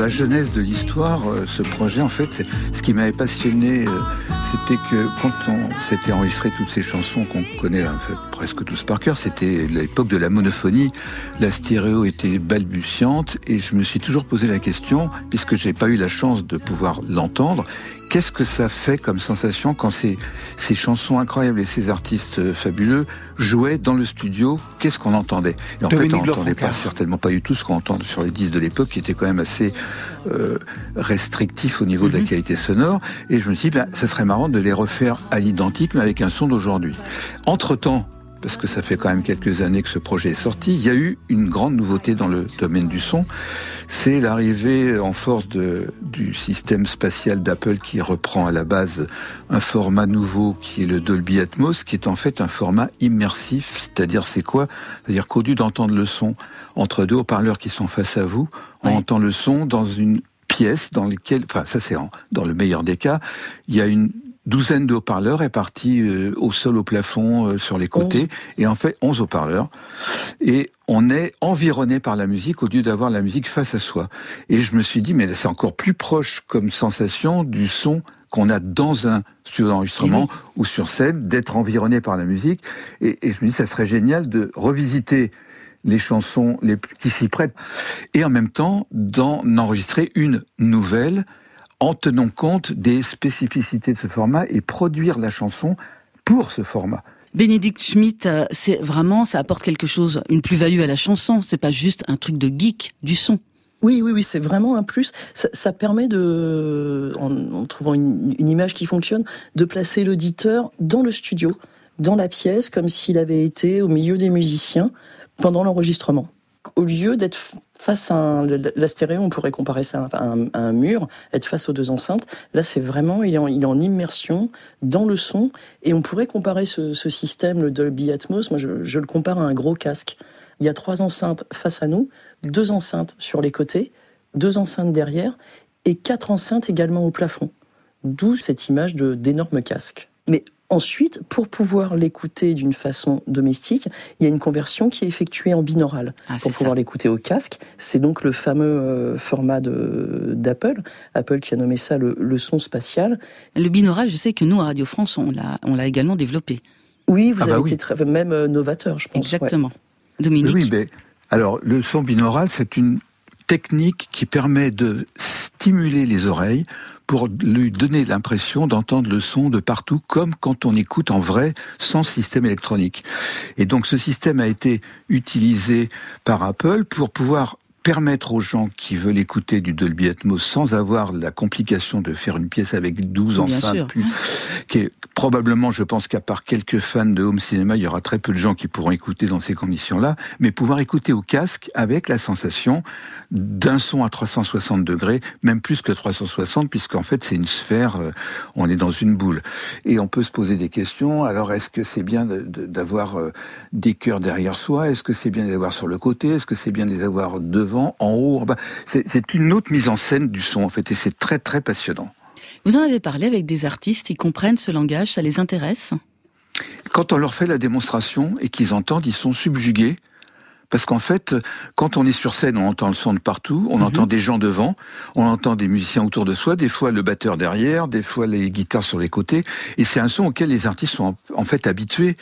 la jeunesse de l'histoire, euh, ce projet, en fait, ce qui m'avait passionné, euh, c'était que quand on s'était enregistré toutes ces chansons qu'on connaît en fait, presque tous par cœur, c'était l'époque de la monophonie, la stéréo était balbutiante, et je me suis toujours posé la question, puisque j'ai pas eu la chance de pouvoir l'entendre, qu'est-ce que ça fait comme sensation quand ces, ces chansons incroyables et ces artistes euh, fabuleux jouaient dans le studio? Qu'est-ce qu'on entendait? Et en Dominique fait, on n'entendait pas certainement pas du tout ce qu'on entend sur les disques de l'époque, qui étaient quand même assez euh, restrictifs au niveau de la qualité sonore. Et je me suis dit, ben, ça serait marrant de les refaire à l'identique, mais avec un son d'aujourd'hui. Entre-temps, parce que ça fait quand même quelques années que ce projet est sorti, il y a eu une grande nouveauté dans le domaine du son. C'est l'arrivée en force de, du système spatial d'Apple qui reprend à la base un format nouveau qui est le Dolby Atmos, qui est en fait un format immersif. C'est-à-dire, c'est quoi? C'est-à-dire qu'au lieu d'entendre le son entre deux haut-parleurs qui sont face à vous, on Oui. entend le son dans une pièce dans laquelle, enfin ça c'est dans le meilleur des cas, il y a une douzaine de haut-parleurs répartis euh, au sol, au plafond, euh, sur les côtés, et en fait 11 haut-parleurs. Et on est environné par la musique au lieu d'avoir la musique face à soi. Et je me suis dit, mais c'est encore plus proche comme sensation du son qu'on a dans un studio d'enregistrement ou sur scène, d'être environné par la musique. Et, et je me dis, ça serait génial de revisiter les chansons les plus, qui s'y prêtent, et en même temps d'en enregistrer une nouvelle en tenant compte des spécificités de ce format et produire la chanson pour ce format. Bénédicte Schmidt, euh, c'est vraiment, ça apporte quelque chose, une plus-value à la chanson. C'est pas juste un truc de geek du son. Oui, oui, oui, c'est vraiment un plus. Ça, ça permet de, en, en trouvant une, une image qui fonctionne, de placer l'auditeur dans le studio, dans la pièce, comme s'il avait été au milieu des musiciens pendant l'enregistrement. Au lieu d'être face à un, la- stéréo, on pourrait comparer ça à un, mur, être face aux deux enceintes. Là, c'est vraiment, il est, en, immersion dans le son, et on pourrait comparer ce, système, le Dolby Atmos. Moi, je, le compare à un gros casque. Il y a trois enceintes face à nous, deux enceintes sur les côtés, deux enceintes derrière et quatre enceintes également au plafond. D'où cette image d'énormes casques. Mais ensuite, pour pouvoir l'écouter d'une façon domestique, il y a une conversion qui est effectuée en binaural. Ah, pour pouvoir l'écouter au casque, c'est donc le fameux euh, format d'Apple, Apple qui a nommé ça le, le son spatial. Le binaural, je sais que nous, à Radio France, on l'a, également développé. Oui, vous Ah bah avez oui. été très, même euh, novateur, je pense. ouais. Exactement. Dominique. Oui, mais alors le son binaural, c'est une technique qui permet de stimuler les oreilles pour lui donner l'impression d'entendre le son de partout, comme quand on écoute en vrai sans système électronique. Et donc ce système a été utilisé par Apple pour pouvoir permettre aux gens qui veulent écouter du Dolby Atmos sans avoir la complication de faire une pièce avec 12 Bien enceintes, plus- qui est probablement, je pense qu'à part quelques fans de home cinéma, il y aura très peu de gens qui pourront écouter dans ces conditions-là, mais pouvoir écouter au casque avec la sensation d'un son à 360 degrés, même plus que 360, puisqu'en fait c'est une sphère, euh, on est dans une boule. Et on peut se poser des questions, alors est-ce que c'est bien d'avoir euh, des cœurs derrière soi? Est-ce que c'est bien de les avoir sur le côté? Est-ce que c'est bien de les avoir devant, en haut en bas C'est une autre mise en scène du son, en fait, et c'est très très passionnant. Vous en avez parlé avec des artistes, ils comprennent ce langage, ça les intéresse? Quand on leur fait la démonstration et qu'ils entendent, ils sont subjugués. Parce qu'en fait, quand on est sur scène, on entend le son de partout, on entend des gens devant, on entend des musiciens autour de soi, des fois le batteur derrière, des fois les guitares sur les côtés, et c'est un son auquel les artistes sont en, fait habitués.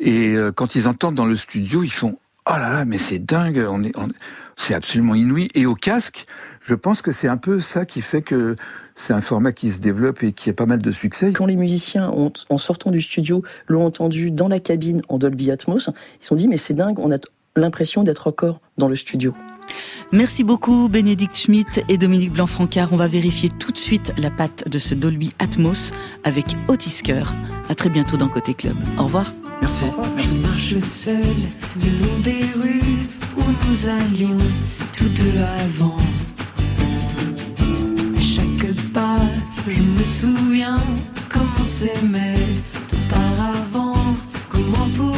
Et euh, quand ils entendent dans le studio, ils font oh là là, mais c'est dingue, on est, on- c'est absolument inouï. Et au casque, je pense que c'est un peu ça qui fait que c'est un format qui se développe et qui a pas mal de succès. Quand les musiciens, ont, en sortant du studio, l'ont entendu dans la cabine en Dolby Atmos, ils se sont dit mais c'est dingue, on a l'impression d'être encore dans le studio. Merci beaucoup Bénédicte Schmitt et Dominique Blanc-Francard. On va vérifier tout de suite la patte de ce Dolby Atmos avec Otis Kerr. À très bientôt dans Côté Club. Au revoir. Je marche seul le long des rues où nous allions tous deux avant. À chaque pas, je me souviens comment on s'aimait auparavant. Comment pouvoir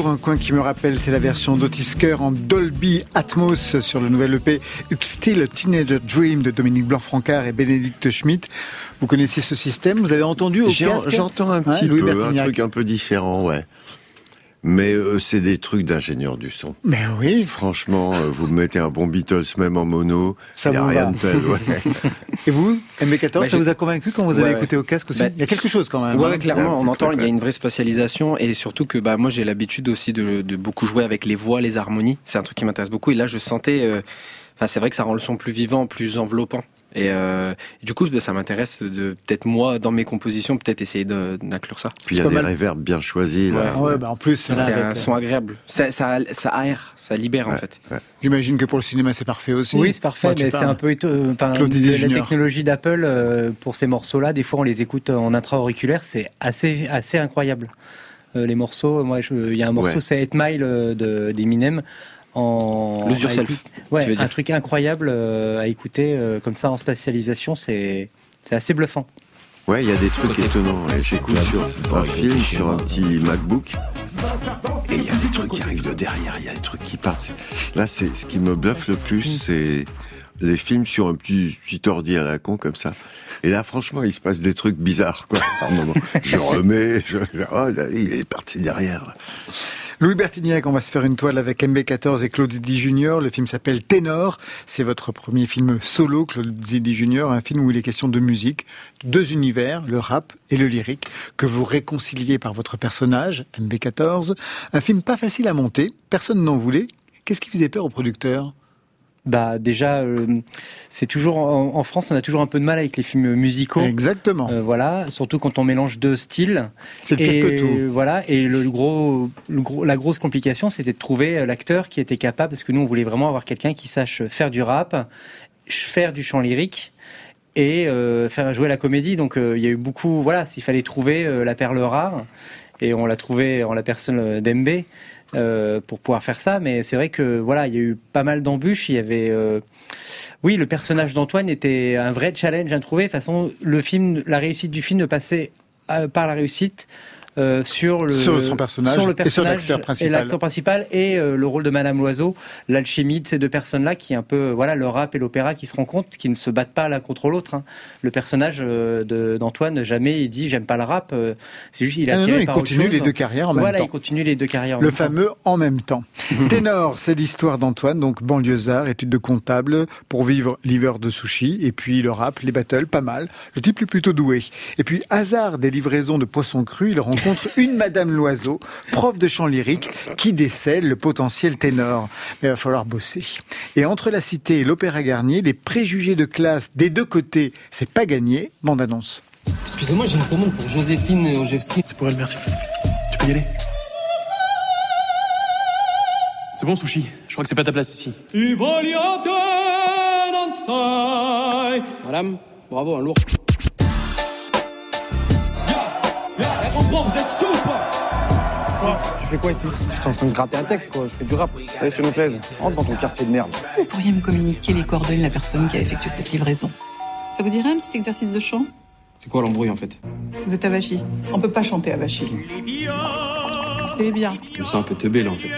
Toujours un coin qui me rappelle, c'est la version d'Otis Kerr en Dolby Atmos sur le nouvel EP It's Still a Teenager Dream de Dominique Blanc-Francard et Bénédicte Schmitt. Vous connaissez ce système? Vous avez entendu au casque? J'entends un Ouais, petit Louis peu, un truc un peu différent, ouais. Mais euh, c'est des trucs d'ingénieur du son. Mais oui, Franchement, euh, vous mettez un bon Beatles même en mono, Ça il n'y a rien va. de tel. Ouais. [laughs] Et vous, MB14, Bah, ça vous a convaincu quand vous Ouais, avez ouais. écouté au casque aussi Bah, Il y a quelque chose quand même. Ouais, hein clairement, y on entend, il y a une vraie spécialisation et surtout que bah, moi j'ai l'habitude aussi de, de beaucoup jouer avec les voix, les harmonies. C'est un truc qui m'intéresse beaucoup et là je sentais, euh, enfin c'est vrai que ça rend le son plus vivant, plus enveloppant. Et, euh, et du coup, bah, ça m'intéresse de peut-être moi dans mes compositions, peut-être essayer d'inclure ça. Puis il y a des mal. réverbes bien choisis. Là. Ah ouais, bah en plus, C'est un euh, son agréable. Ça, ça, ça aère, ça libère en Ouais. fait. J'imagine que pour le cinéma, c'est parfait aussi. Oui, c'est parfait, Ouais, mais c'est un peu éto- euh, enfin, la Junior. technologie d'Apple euh, pour ces morceaux-là. Des fois, on les écoute en intra-auriculaire, c'est assez assez incroyable. Euh, les morceaux, moi, il y a un morceau, Ouais. c'est 8 Mile de d'Eminem. En, Lose Yourself, Ouais, un dire. truc incroyable euh, à écouter euh, comme ça en spatialisation, c'est c'est assez bluffant. Ouais, il y a des trucs étonnants. ouais. J'écoute sur un film, sur un petit MacBook. Et il y a des trucs qui arrivent de derrière, il y a des trucs qui passent. Là, c'est ce qui me bluffe le plus, c'est les films sur un petit, petit ordi à la con comme ça. Et là, franchement, il se passe des trucs bizarres, quoi. Par moment. Je [laughs] remets, je, oh, là, il est parti derrière. Louis Bertignac, on va se faire une toile avec MB14 et Claude Zidi Junior. Le film s'appelle Ténor. C'est votre premier film solo, Claude Zidi Junior, un film où il est question de musique, deux univers, le rap et le lyrique, que vous réconciliez par votre personnage, MB14. Un film pas facile à monter, personne n'en voulait. Qu'est-ce qui faisait peur aux producteurs Bah déjà, euh, c'est toujours en, en France, on a toujours un peu de mal avec les films musicaux. Exactement. Euh, voilà, surtout quand on mélange deux styles. C'est pire que tout. Voilà, et le gros, le gros, la grosse complication, c'était de trouver euh, l'acteur qui était capable, parce que nous, on voulait vraiment avoir quelqu'un qui sache faire du rap, faire du chant lyrique et euh, faire jouer la comédie. Donc, il y a eu beaucoup. Voilà, s'il fallait trouver la perle rare, et on l'a trouvé en la personne d'Embe. Euh, pour pouvoir faire ça, mais c'est vrai que voilà, il y a eu pas mal d'embûches. Il y avait, euh, oui, le personnage d'Antoine était un vrai challenge à trouver. De toute façon, le film, la réussite du film ne passait euh, par la réussite euh, sur le Sur son personnage sur le et personnage l'acteur principal. et l'acteur principal et euh, le rôle de Madame Loiseau, l'alchimie de ces deux personnes-là qui est un peu voilà le rap et l'opéra qui se rencontrent, qui ne se battent pas l'un contre l'autre. hein. Le personnage euh, d'Antoine jamais il dit j'aime pas le rap, euh, c'est juste il est Ah non, il par continue les deux carrières en même voilà, temps. il continue les deux carrières. en Le même temps. fameux en même temps. [laughs] Ténor, c'est l'histoire d'Antoine, donc banlieusard, études de comptable, pour vivre l'hiver de sushi, et puis le rap, les battles, pas mal. Le type est plutôt doué. Et puis, hasard des livraisons de poissons crus, il rencontre une Madame Loiseau, prof de chant lyrique, qui décèle le potentiel ténor. Mais il va falloir bosser. Et entre la cité et l'opéra Garnier, les préjugés de classe des deux côtés, c'est pas gagné. Bande annonce. Excusez-moi, j'ai une commande pour Joséphine Ojewski. C'est pour elle, merci Philippe. Tu peux y aller C'est bon, sushi. Je crois que c'est pas ta place ici. Madame, bravo, un lourd. Vous êtes chaud ou pas Tu fais quoi ici Je suis en train de gratter un texte, quoi. Je fais du rap. Allez, fais-nous plaisir. Rentre dans ton quartier de merde. Vous pourriez me communiquer les coordonnées de la personne qui a effectué cette livraison Ça vous dirait un petit exercice de chant C'est quoi l'embrouille en fait Vous êtes à Vachy. On peut pas chanter à Vachy. C'est bien. Je me sens un peu teubé là en fait.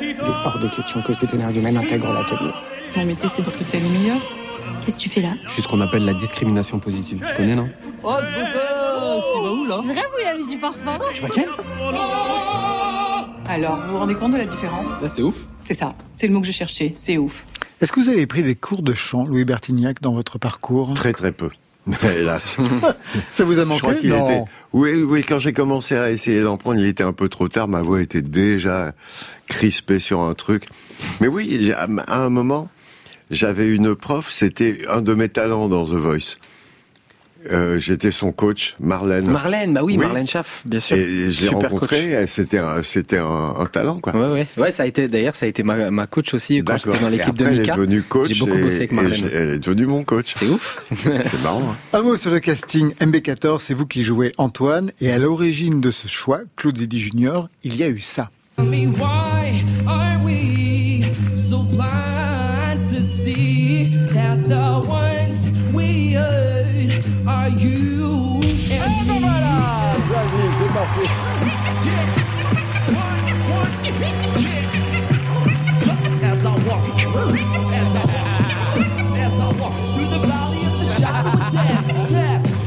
Il est hors de question que cet énergumène intègre l'atelier. Mon métier, c'est de recruter les meilleurs. Qu'est-ce que tu fais là? Je suis ce qu'on appelle la discrimination positive. Tu connais, non? Oh, ce là Je rêve où il a mis du parfum. Je quel Alors, vous vous rendez compte de la différence? Là, c'est ouf. C'est ça. C'est le mot que je cherchais. C'est ouf. Est-ce que vous avez pris des cours de chant, Louis Bertignac, dans votre parcours? Très très peu. [laughs] Hélas. [laughs] Ça vous a Je manqué crois qu'il Non. était. Oui, oui, quand j'ai commencé à essayer d'en prendre, il était un peu trop tard. Ma voix était déjà crispée sur un truc. Mais oui, à un moment, j'avais une prof, c'était un de mes talents dans The Voice. Euh, J'étais son coach, Marlène. Marlène, bah oui, Marlène Schaff, bien sûr. Et je l'ai Super rencontré, c'était un, c'était un, un talent, quoi. Ouais, ouais. Ouais, ça a été, d'ailleurs, ça a été ma, ma coach aussi quand j'étais dans l'équipe de Mika. Elle est devenue coach. J'ai beaucoup et- bossé avec Marlène. Elle est devenue mon coach. C'est ouf. [laughs] C'est marrant. hein. Un mot sur le casting MB14, c'est vous qui jouez Antoine, et à l'origine de ce choix, Claude Zidi Junior, il y a eu ça. Tell me why are we so blind? You and me? Vas-y, c'est parti. As I walk, as I, walk, as I walk through the valley of the shadow of death, death.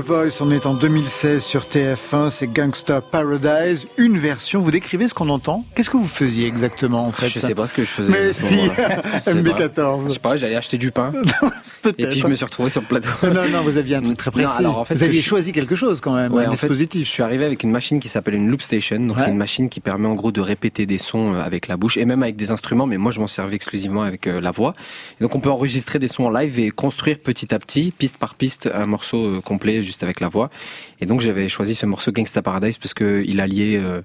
Voice, on est en 2016 sur TF1, c'est Gangsta Paradise, une version. Vous décrivez ce qu'on entend? Qu'est-ce que vous faisiez exactement en fait? Je sais pas ce que je faisais. Mais si, moment-là. [laughs] Je sais pas. MB14. Je sais pas, j'allais acheter du pain. [laughs] Et puis je me suis retrouvé sur le plateau. [laughs] Non, non, vous aviez un truc très précis. Non, alors, en fait, vous aviez je- choisi quelque chose quand même, Ouais, un en fait, dispositif. je suis arrivé avec une machine qui s'appelle une loop station. Donc Ouais. c'est une machine qui permet en gros de répéter des sons euh, avec la bouche et même avec des instruments. Mais moi je m'en servais exclusivement avec euh, la voix. Et donc on peut enregistrer des sons en live et construire petit à petit, piste par piste, un morceau euh, complet juste avec la voix. Et donc j'avais choisi ce morceau Gangsta Paradise parce que il alliait euh,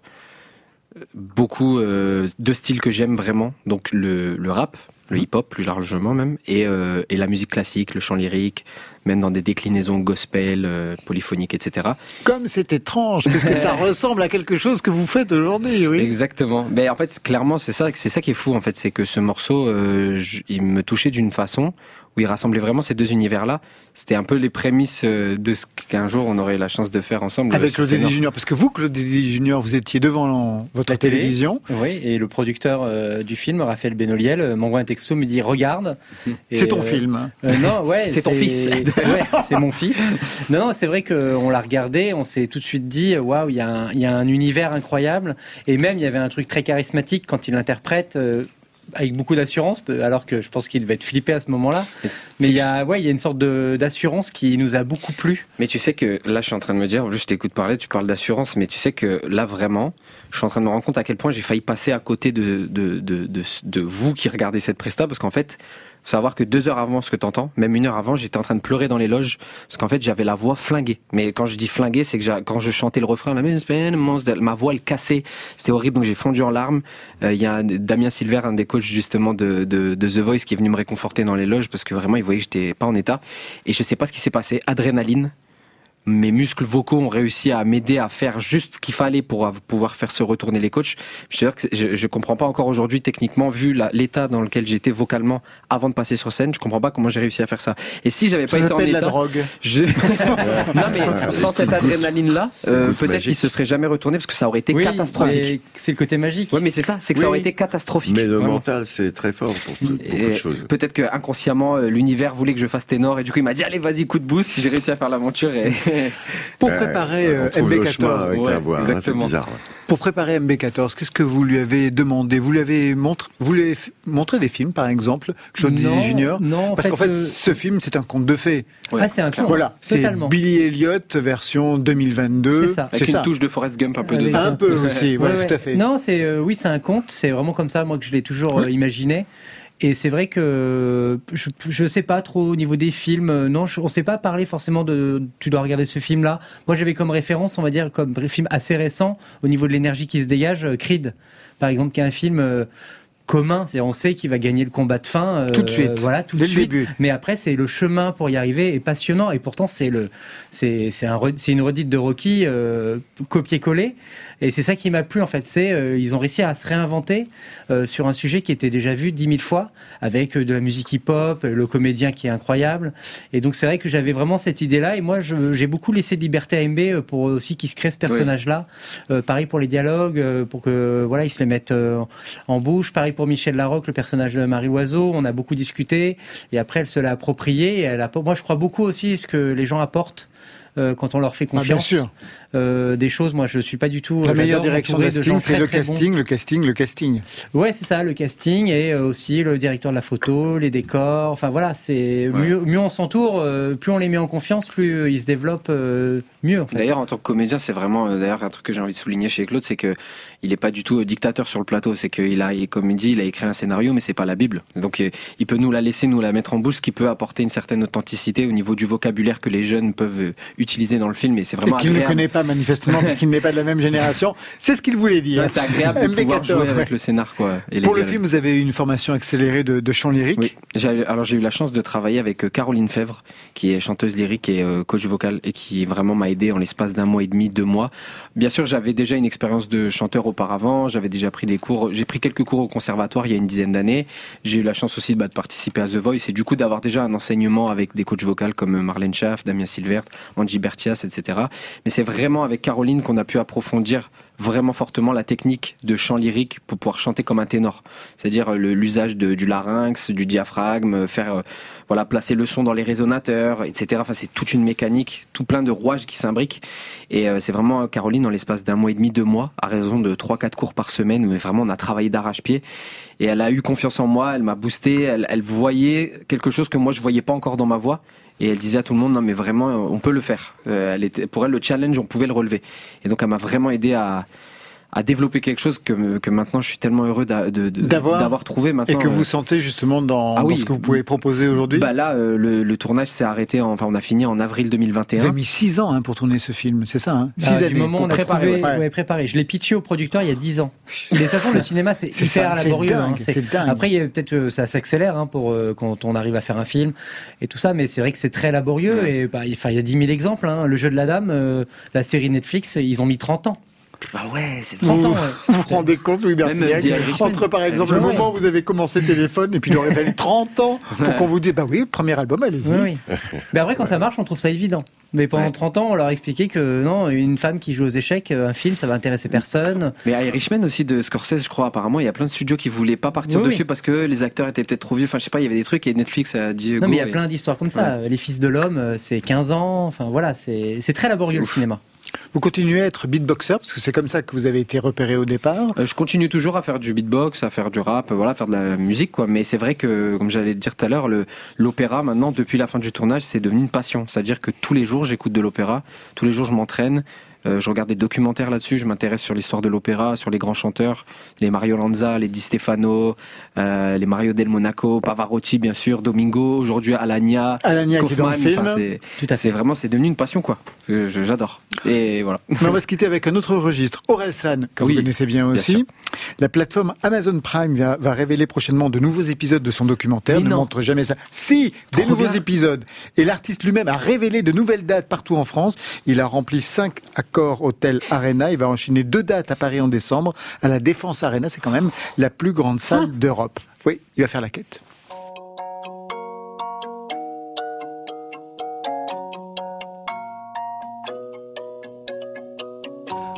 beaucoup euh, de styles que j'aime vraiment. Donc le, le rap, le hip-hop plus largement même, et, euh, et la musique classique, le chant lyrique, même dans des déclinaisons gospel, euh, polyphoniques, etc. Comme c'est étrange, puisque ça [laughs] ressemble à quelque chose que vous faites aujourd'hui, oui. Exactement. Mais en fait, clairement, c'est ça, c'est ça qui est fou. En fait, c'est que ce morceau, euh, je- il me touchait d'une façon où il rassemblait vraiment ces deux univers-là. C'était un peu les prémices euh, de ce qu'un jour on aurait la chance de faire ensemble. Avec sur Claude. Zidi Junior, parce que vous, Claude Zidi Junior, vous étiez devant votre La télé. télévision. Oui, et le producteur euh, du film, Raphaël Benoliel, euh, m'envoie un texto, me dit regarde. C'est ton euh, film. euh, non, ouais, [laughs] C'est ton fils. [laughs] ouais, c'est mon fils. Non, non, c'est vrai qu'on l'a regardé, on s'est tout de suite dit waouh, il y, a un- il y a un univers incroyable. Et même, il y avait un truc très charismatique quand il l'interprète. Avec beaucoup d'assurance, alors que je pense qu'il devait être flippé à ce moment-là. Mais il y a, ouais, il y a une sorte d'assurance qui nous a beaucoup plu. Mais tu sais que là, je suis en train de me dire, en plus, je t'écoute parler, tu parles d'assurance, mais tu sais que là, vraiment, je suis en train de me rendre compte à quel point j'ai failli passer à côté de, de, de, de, de vous qui regardez cette presta, parce qu'en fait, faut savoir que deux heures avant ce que t'entends, même une heure avant, j'étais en train de pleurer dans les loges, parce qu'en fait, j'avais la voix flinguée. Mais quand je dis flinguée, c'est que quand je chantais le refrain, la ma voix, elle cassait. C'était horrible, donc j'ai fondu en larmes. Euh, Il y a Damien Silver, un des coachs justement de, de, de The Voice, qui est venu me réconforter dans les loges, parce que vraiment, il voyait que j'étais pas en état. Et je sais pas ce qui s'est passé. Adrénaline. Mes muscles vocaux ont réussi à m'aider à faire juste ce qu'il fallait pour pouvoir faire se retourner les coachs. Je, veux dire que je, je comprends pas encore aujourd'hui techniquement, vu l'état dans lequel j'étais vocalement avant de passer sur scène, je comprends pas comment j'ai réussi à faire ça. Et si j'avais pas été en s'appelle la état, drogue. je... [laughs] non mais sans cette adrénaline là, peut-être qu'il se serait jamais retourné parce que ça aurait été Oui, catastrophique. C'est le côté magique. Ouais, mais c'est ça, c'est que ça Oui, aurait oui. été catastrophique. Mais le vraiment. mental, c'est très fort pour tout- beaucoup Et de choses. Peut-être que inconsciemment euh, l'univers voulait que je fasse ténor et du coup il m'a dit allez vas-y coup de boost. J'ai réussi à faire l'aventure et [laughs] [laughs] Pour Ouais, préparer euh, on trouve le chemin MB14, avec Ouais, la voix, hein, c'est exactement. bizarre. ouais. pour préparer MB14, qu'est-ce que vous lui avez demandé? Vous lui avez montré, vous lui avez f- montré des films, par exemple, Claude Non, Dizzy Junior? non, en Parce qu'en fait, fait, euh, ce film, c'est un conte de fées. Ah, c'est un conte, Voilà, c'est. Billy Elliot version 2022. C'est ça. avec une ça. touche de Forrest Gump un peu dedans. Un peu aussi, [laughs] voilà, Ouais, ouais. tout à fait. Non, c'est euh, oui, c'est un conte. C'est vraiment comme ça, moi, que je l'ai toujours euh, imaginé. Et c'est vrai que je, je sais pas trop au niveau des films. Non, on sait pas parler forcément de. Tu dois regarder ce film-là. Moi, j'avais comme référence, on va dire, comme film assez récent au niveau de l'énergie qui se dégage, euh, Creed, par exemple, qui est un film. euh, commun, c'est on sait qu'il va gagner le combat de fin euh, Tout de suite, voilà tout dès de suite. début. Mais après c'est le chemin pour y arriver est passionnant. Et pourtant c'est le c'est un une redite de Rocky euh, copier-coller. Et c'est ça qui m'a plu en fait. C'est euh, ils ont réussi à se réinventer euh, sur un sujet qui était déjà vu dix mille fois avec euh, de la musique hip-hop le comédien qui est incroyable. Et donc c'est vrai que j'avais vraiment cette idée là et moi j'ai beaucoup laissé de liberté à MB pour aussi qu'il se crée ce personnage là pareil pour les dialogues pour que voilà ils se les mettent en bouche. Pareil pour Michel Larocque le personnage de Marie Loiseau on a beaucoup discuté et après elle se l'a approprié et elle a moi je crois beaucoup aussi ce que les gens apportent euh, quand on leur fait Ah, bien confiance sûr. euh, des choses moi je suis pas du tout La meilleure direction de casting, c'est le bons. casting, le casting, le casting. Ouais, c'est ça, le casting et euh, aussi le directeur de la photo, les décors. Enfin voilà, c'est mieux, mieux on s'entoure, plus on les met en confiance, plus ils se développent euh, mieux. En fait. D'ailleurs, en tant que comédien, c'est vraiment euh, d'ailleurs un truc que j'ai envie de souligner chez Claude, c'est que il est pas du tout euh, dictateur sur le plateau. C'est qu'il a, comme il dit, il a écrit un scénario, mais c'est pas la Bible. Donc, euh, il peut nous la laisser, nous la mettre en bouche, ce qui peut apporter une certaine authenticité au niveau du vocabulaire que les jeunes peuvent utiliser dans le film. Et c'est vraiment qu'il ne connaît pas manifestement, puisqu'il n'est pas de la même [laughs] génération. C'est ce qu'il voulait dire. Ouais, c'est agréable de pouvoir MB14, jouer ouais. avec le scénar, quoi. et les Pour le film, vous avez eu une formation accélérée de, de chant lyrique. Oui, alors j'ai eu la chance de travailler avec Caroline Fèvre, qui est chanteuse lyrique et euh, coach vocal, et qui vraiment m'a en l'espace d'un mois et demi, deux mois. Bien sûr, j'avais déjà une expérience de chanteur auparavant, j'avais déjà pris des cours, j'ai pris quelques cours au conservatoire il y a une dizaine d'années. J'ai eu la chance aussi bah, de participer à The Voice et du coup d'avoir déjà un enseignement avec des coachs vocaux comme euh, Marlène Schaff, Damien Silvert, Angie Bertias, etc. Mais c'est vraiment avec Caroline qu'on a pu approfondir vraiment fortement la technique de chant lyrique pour pouvoir chanter comme un ténor. C'est-à-dire euh, l'usage du larynx, du diaphragme, euh, faire euh, voilà placer le son dans les résonateurs, etc. Enfin, c'est toute une mécanique, tout plein de rouages qui s'imbriquent. Et c'est vraiment Caroline, dans l'espace d'un mois et demi, deux mois, à raison de trois, quatre cours par semaine, mais vraiment on a travaillé d'arrache-pied. Et elle a eu confiance en moi, elle m'a boosté, elle, elle voyait quelque chose que moi je voyais pas encore dans ma voix. Et elle disait à tout le monde, non mais vraiment, on peut le faire. Euh, elle était, pour elle, le challenge, on pouvait le relever. Et donc elle m'a vraiment aidé à, à développer quelque chose que, que maintenant je suis tellement heureux D'avoir d'avoir trouvé maintenant. Et que euh, vous sentez justement dans, Ah dans oui. ce que vous pouvez proposer aujourd'hui? bah là, euh, le, le tournage s'est arrêté, en- enfin on a fini en avril vous 2021. avez mis six ans hein, pour tourner ce film, c'est ça hein? Six du années. moment où pour on a préparer, trouvé, ouais. ouais, préparé. Je l'ai pitché au producteur il y a 10 ans. [laughs] Mais de toute façon, le cinéma, c'est hyper ça, laborieux. dingue, hein. Dingue. Après, il peut-être euh, ça s'accélère hein, pour euh, quand on arrive à faire un film et tout ça, mais c'est vrai que c'est très laborieux. Ouais. Et bah, il enfin, il y a 10 000 exemples. hein. Le jeu de la dame, euh, la série Netflix, ils ont mis 30 ans. Bah ouais, c'est 30 ans. ouais. Vous vous rendez compte, Louis Même Bertignac, entre par exemple le Ouais. moment où vous avez commencé téléphone et puis il aurait fallu 30 ans pour qu'on vous dise bah oui, premier album, allez-y. Oui, oui. [laughs] Mais après, quand ça marche, on trouve ça évident. Mais pendant Ouais. 30 ans, on leur a expliqué que non, une femme qui joue aux échecs, euh, un film, ça va intéresser personne. Mais Irishman aussi de Scorsese, je crois, apparemment, il y a plein de studios qui voulaient pas partir Oui, dessus oui. parce que les acteurs étaient peut-être trop vieux. Enfin, je sais pas, il y avait des trucs et Netflix a dit. Non, mais il y a et- plein d'histoires comme ça. Les Fils de l'Homme, euh, c'est 15 ans. Enfin, voilà, c'est c'est très laborieux le cinéma. Vous continuez à être beatboxer parce que c'est comme ça que vous avez été repéré au départ. Euh, je continue toujours à faire du beatbox, à faire du rap, voilà, à faire de la musique, quoi. Mais c'est vrai que, comme j'allais dire tout à l'heure, l'opéra, maintenant, depuis la fin du tournage, c'est devenu une passion. C'est-à-dire que tous les jours, j'écoute de l'opéra, tous les jours, je m'entraîne. Euh, je regarde des documentaires là-dessus. Je m'intéresse sur l'histoire de l'opéra, sur les grands chanteurs, les Mario Lanza, les Di Stefano, euh, les Mario del Monaco, Pavarotti bien sûr, Domingo, aujourd'hui Alagna, Alagna qui est dans le film. C'est, c'est vraiment, c'est devenu une passion quoi. Je- je- j'adore. Et voilà. Mais on va se quitter avec un autre registre. Orelsan, que Oui, vous connaissez bien bien aussi. sûr. la plateforme Amazon Prime va, va révéler prochainement de nouveaux épisodes de son documentaire. Mais ne non. montre jamais ça. Si, des nouveaux bien. épisodes. Et l'artiste lui-même a révélé de nouvelles dates partout en France. Il a rempli cinq accords Hôtel Arena. Il va enchaîner deux dates à Paris en décembre, à la Défense Arena. C'est quand même la plus grande salle d'Europe. Oui, il va faire la quête.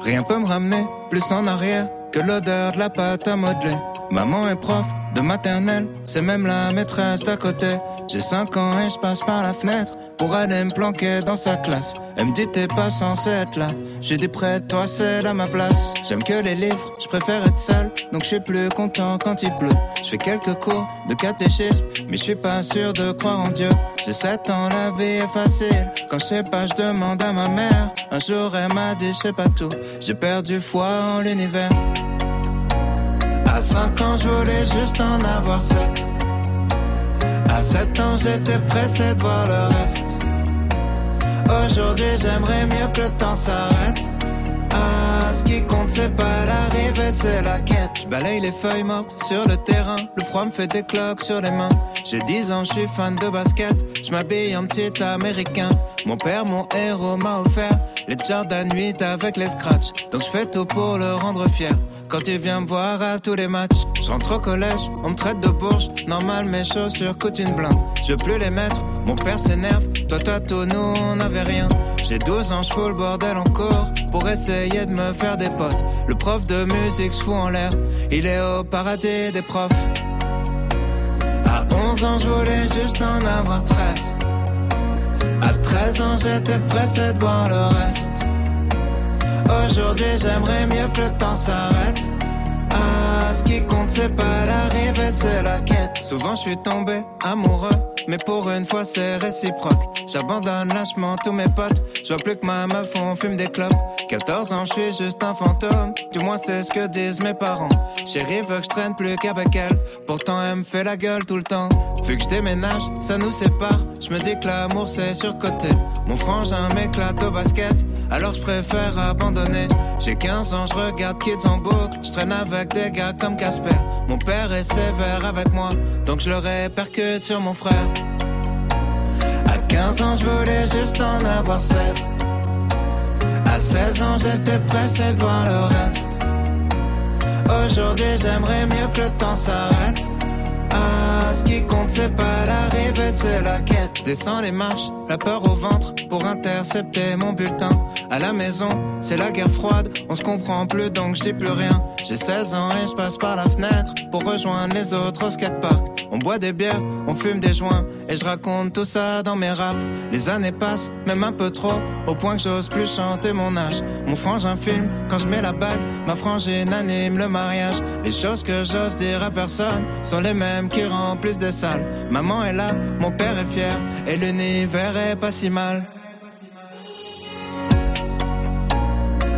Rien peut me ramener plus en arrière que l'odeur de la pâte à modeler. Maman est prof de maternelle, c'est même la maîtresse d'à côté. J'ai 5 ans et je passe par la fenêtre pour aller me planquer dans sa classe. Elle me dit t'es pas censé être là. J'ai dit de toi c'est à ma place. J'aime que les livres, je préfère être seul, donc je suis plus content quand il pleut. Je fais quelques cours de catéchisme, mais je suis pas sûr de croire en Dieu. J'ai 7 ans, la vie est facile. Quand je sais pas, je demande à ma mère. Un jour elle m'a dit je sais pas tout. J'ai perdu foi en l'univers. À 5 ans, je voulais juste en avoir 7. À 7 ans, j'étais pressé de voir le reste. Aujourd'hui, j'aimerais mieux que le temps s'arrête. Ah, ce qui compte, c'est pas l'arrivée, c'est la quête. Je balaye les feuilles mortes sur le terrain. Le froid me fait des cloques sur les mains. J'ai 10 ans, je suis fan de basket. Je m'habille en petit américain. Mon père, mon héros, m'a offert les Jordan 8 avec les scratchs. Donc je fais tout pour le rendre fier. Quand il vient me voir à tous les matchs, je rentre au collège, on me traite de bourge. Normal, mes chaussures coûtent une blinde. Je veux plus les mettre, mon père s'énerve. Toi, tout, nous, on n'avait rien. J'ai 12 ans, je fous le bordel encore pour essayer de me faire des potes. Le prof de musique se fout en l'air, il est au paradis des profs. À 11 ans, je voulais juste en avoir 13. À 13 ans, j'étais pressé de voir le reste. Aujourd'hui, j'aimerais mieux que le temps s'arrête. Ah, ce qui compte, c'est pas l'arrivée, c'est la quête. Souvent, je suis tombé amoureux, mais pour une fois, c'est réciproque. J'abandonne lâchement tous mes potes. Je vois plus que ma meuf, on fume des clopes. 14 ans, je suis juste un fantôme. Du moins, c'est ce que disent mes parents. Chérie veut que je traîne plus qu'avec elle. Pourtant, elle me fait la gueule tout le temps. Vu que je déménage, ça nous sépare. Je me dis que l'amour, c'est surcoté. Mon frangin m'éclate au basket. Alors je préfère abandonner. J'ai 15 ans, je regarde Kids en boucle. Je traîne avec des gars comme Casper. Mon père est sévère avec moi, donc je le répercute sur mon frère. À 15 ans, je voulais juste en avoir 16. À 16 ans, j'étais pressé de voir le reste. Aujourd'hui, j'aimerais mieux que le temps s'arrête. Ce qui compte, c'est pas l'arrivée, c'est la quête. Je descends les marches, la peur au ventre pour intercepter mon bulletin. À la maison, c'est la guerre froide, on se comprend plus donc je dis plus rien. J'ai 16 ans et je passe par la fenêtre pour rejoindre les autres au skatepark. On boit des bières, on fume des joints et je raconte tout ça dans mes raps. Les années passent, même un peu trop, au point que j'ose plus chanter mon âge. Mon frangin filme quand je mets la bague, ma frangine anime le mariage. Les choses que j'ose dire à personne sont les mêmes qui remplissent des salles. Maman est là, mon père est fier et l'univers est pas si mal.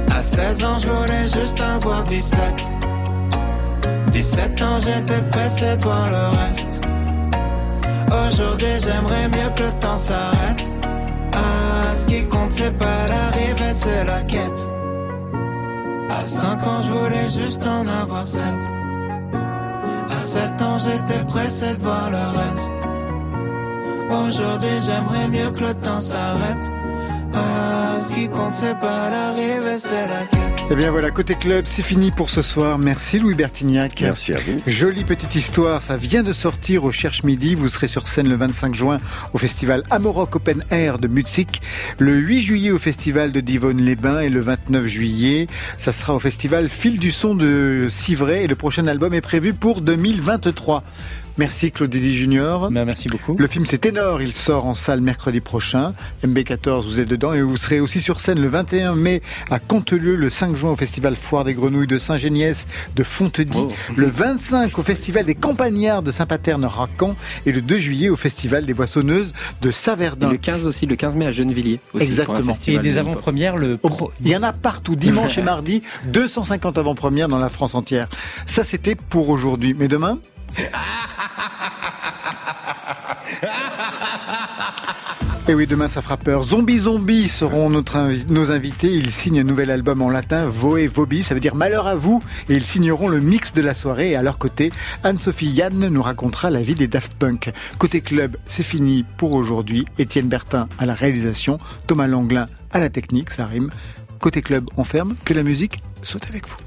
À 16 ans, je voulais juste avoir 17. 17 ans, j'étais pressé de voir le reste. Aujourd'hui, j'aimerais mieux que le temps s'arrête. Ah, ce qui compte, c'est pas l'arrivée, c'est la quête. À 5 ans, je voulais juste en avoir 7. À 7 ans, j'étais pressé de voir le reste. Aujourd'hui, j'aimerais mieux que le temps s'arrête. Ah, ce qui compte, c'est pas l'arrivée, c'est la quête. Eh bien voilà, côté club, c'est fini pour ce soir. Merci Louis Bertignac. Merci à vous. Jolie petite histoire, ça vient de sortir au Cherche Midi. Vous serez sur scène le 25 juin au festival Amoroc Open Air de Mutzig, le 8 juillet au festival de Divonne-les-Bains et le 29 juillet, ça sera au festival Fil du Son de Civray et le prochain album est prévu pour 2023. Merci Claude Didi Junior. Ben, merci beaucoup. Le film c'est Ténor, il sort en salle mercredi prochain. MB14, vous êtes dedans et vous serez aussi sur scène le 21 mai à Contelieu, le 5 juin au festival Foire des Grenouilles de Saint-Géniès de Fontedy, Oh. le 25 au festival des Campagnards de Saint-Paterne-Racan et le 2 juillet au festival des Boissonneuses de Et Saverdun. le 15 aussi, le 15 mai à Gennevilliers. Aussi, pour un Exactement. Et des avant-premières le pro- Il y en a partout, dimanche et [laughs] mardi, 250 avant-premières dans la France entière. Ça, c'était pour aujourd'hui. Mais demain Et oui, demain ça fera peur. Zombie Zombie seront nos invités. Ils signent un nouvel album en latin, Voe Vobi, ça veut dire malheur à vous. Et ils signeront le mix de la soirée. Et à leur côté, Anne-Sophie Yann nous racontera la vie des Daft Punk. Côté club, c'est fini pour aujourd'hui. Étienne Bertin à la réalisation, Thomas Langlin à la technique, ça rime. Côté club, on ferme. Que la musique soit avec vous.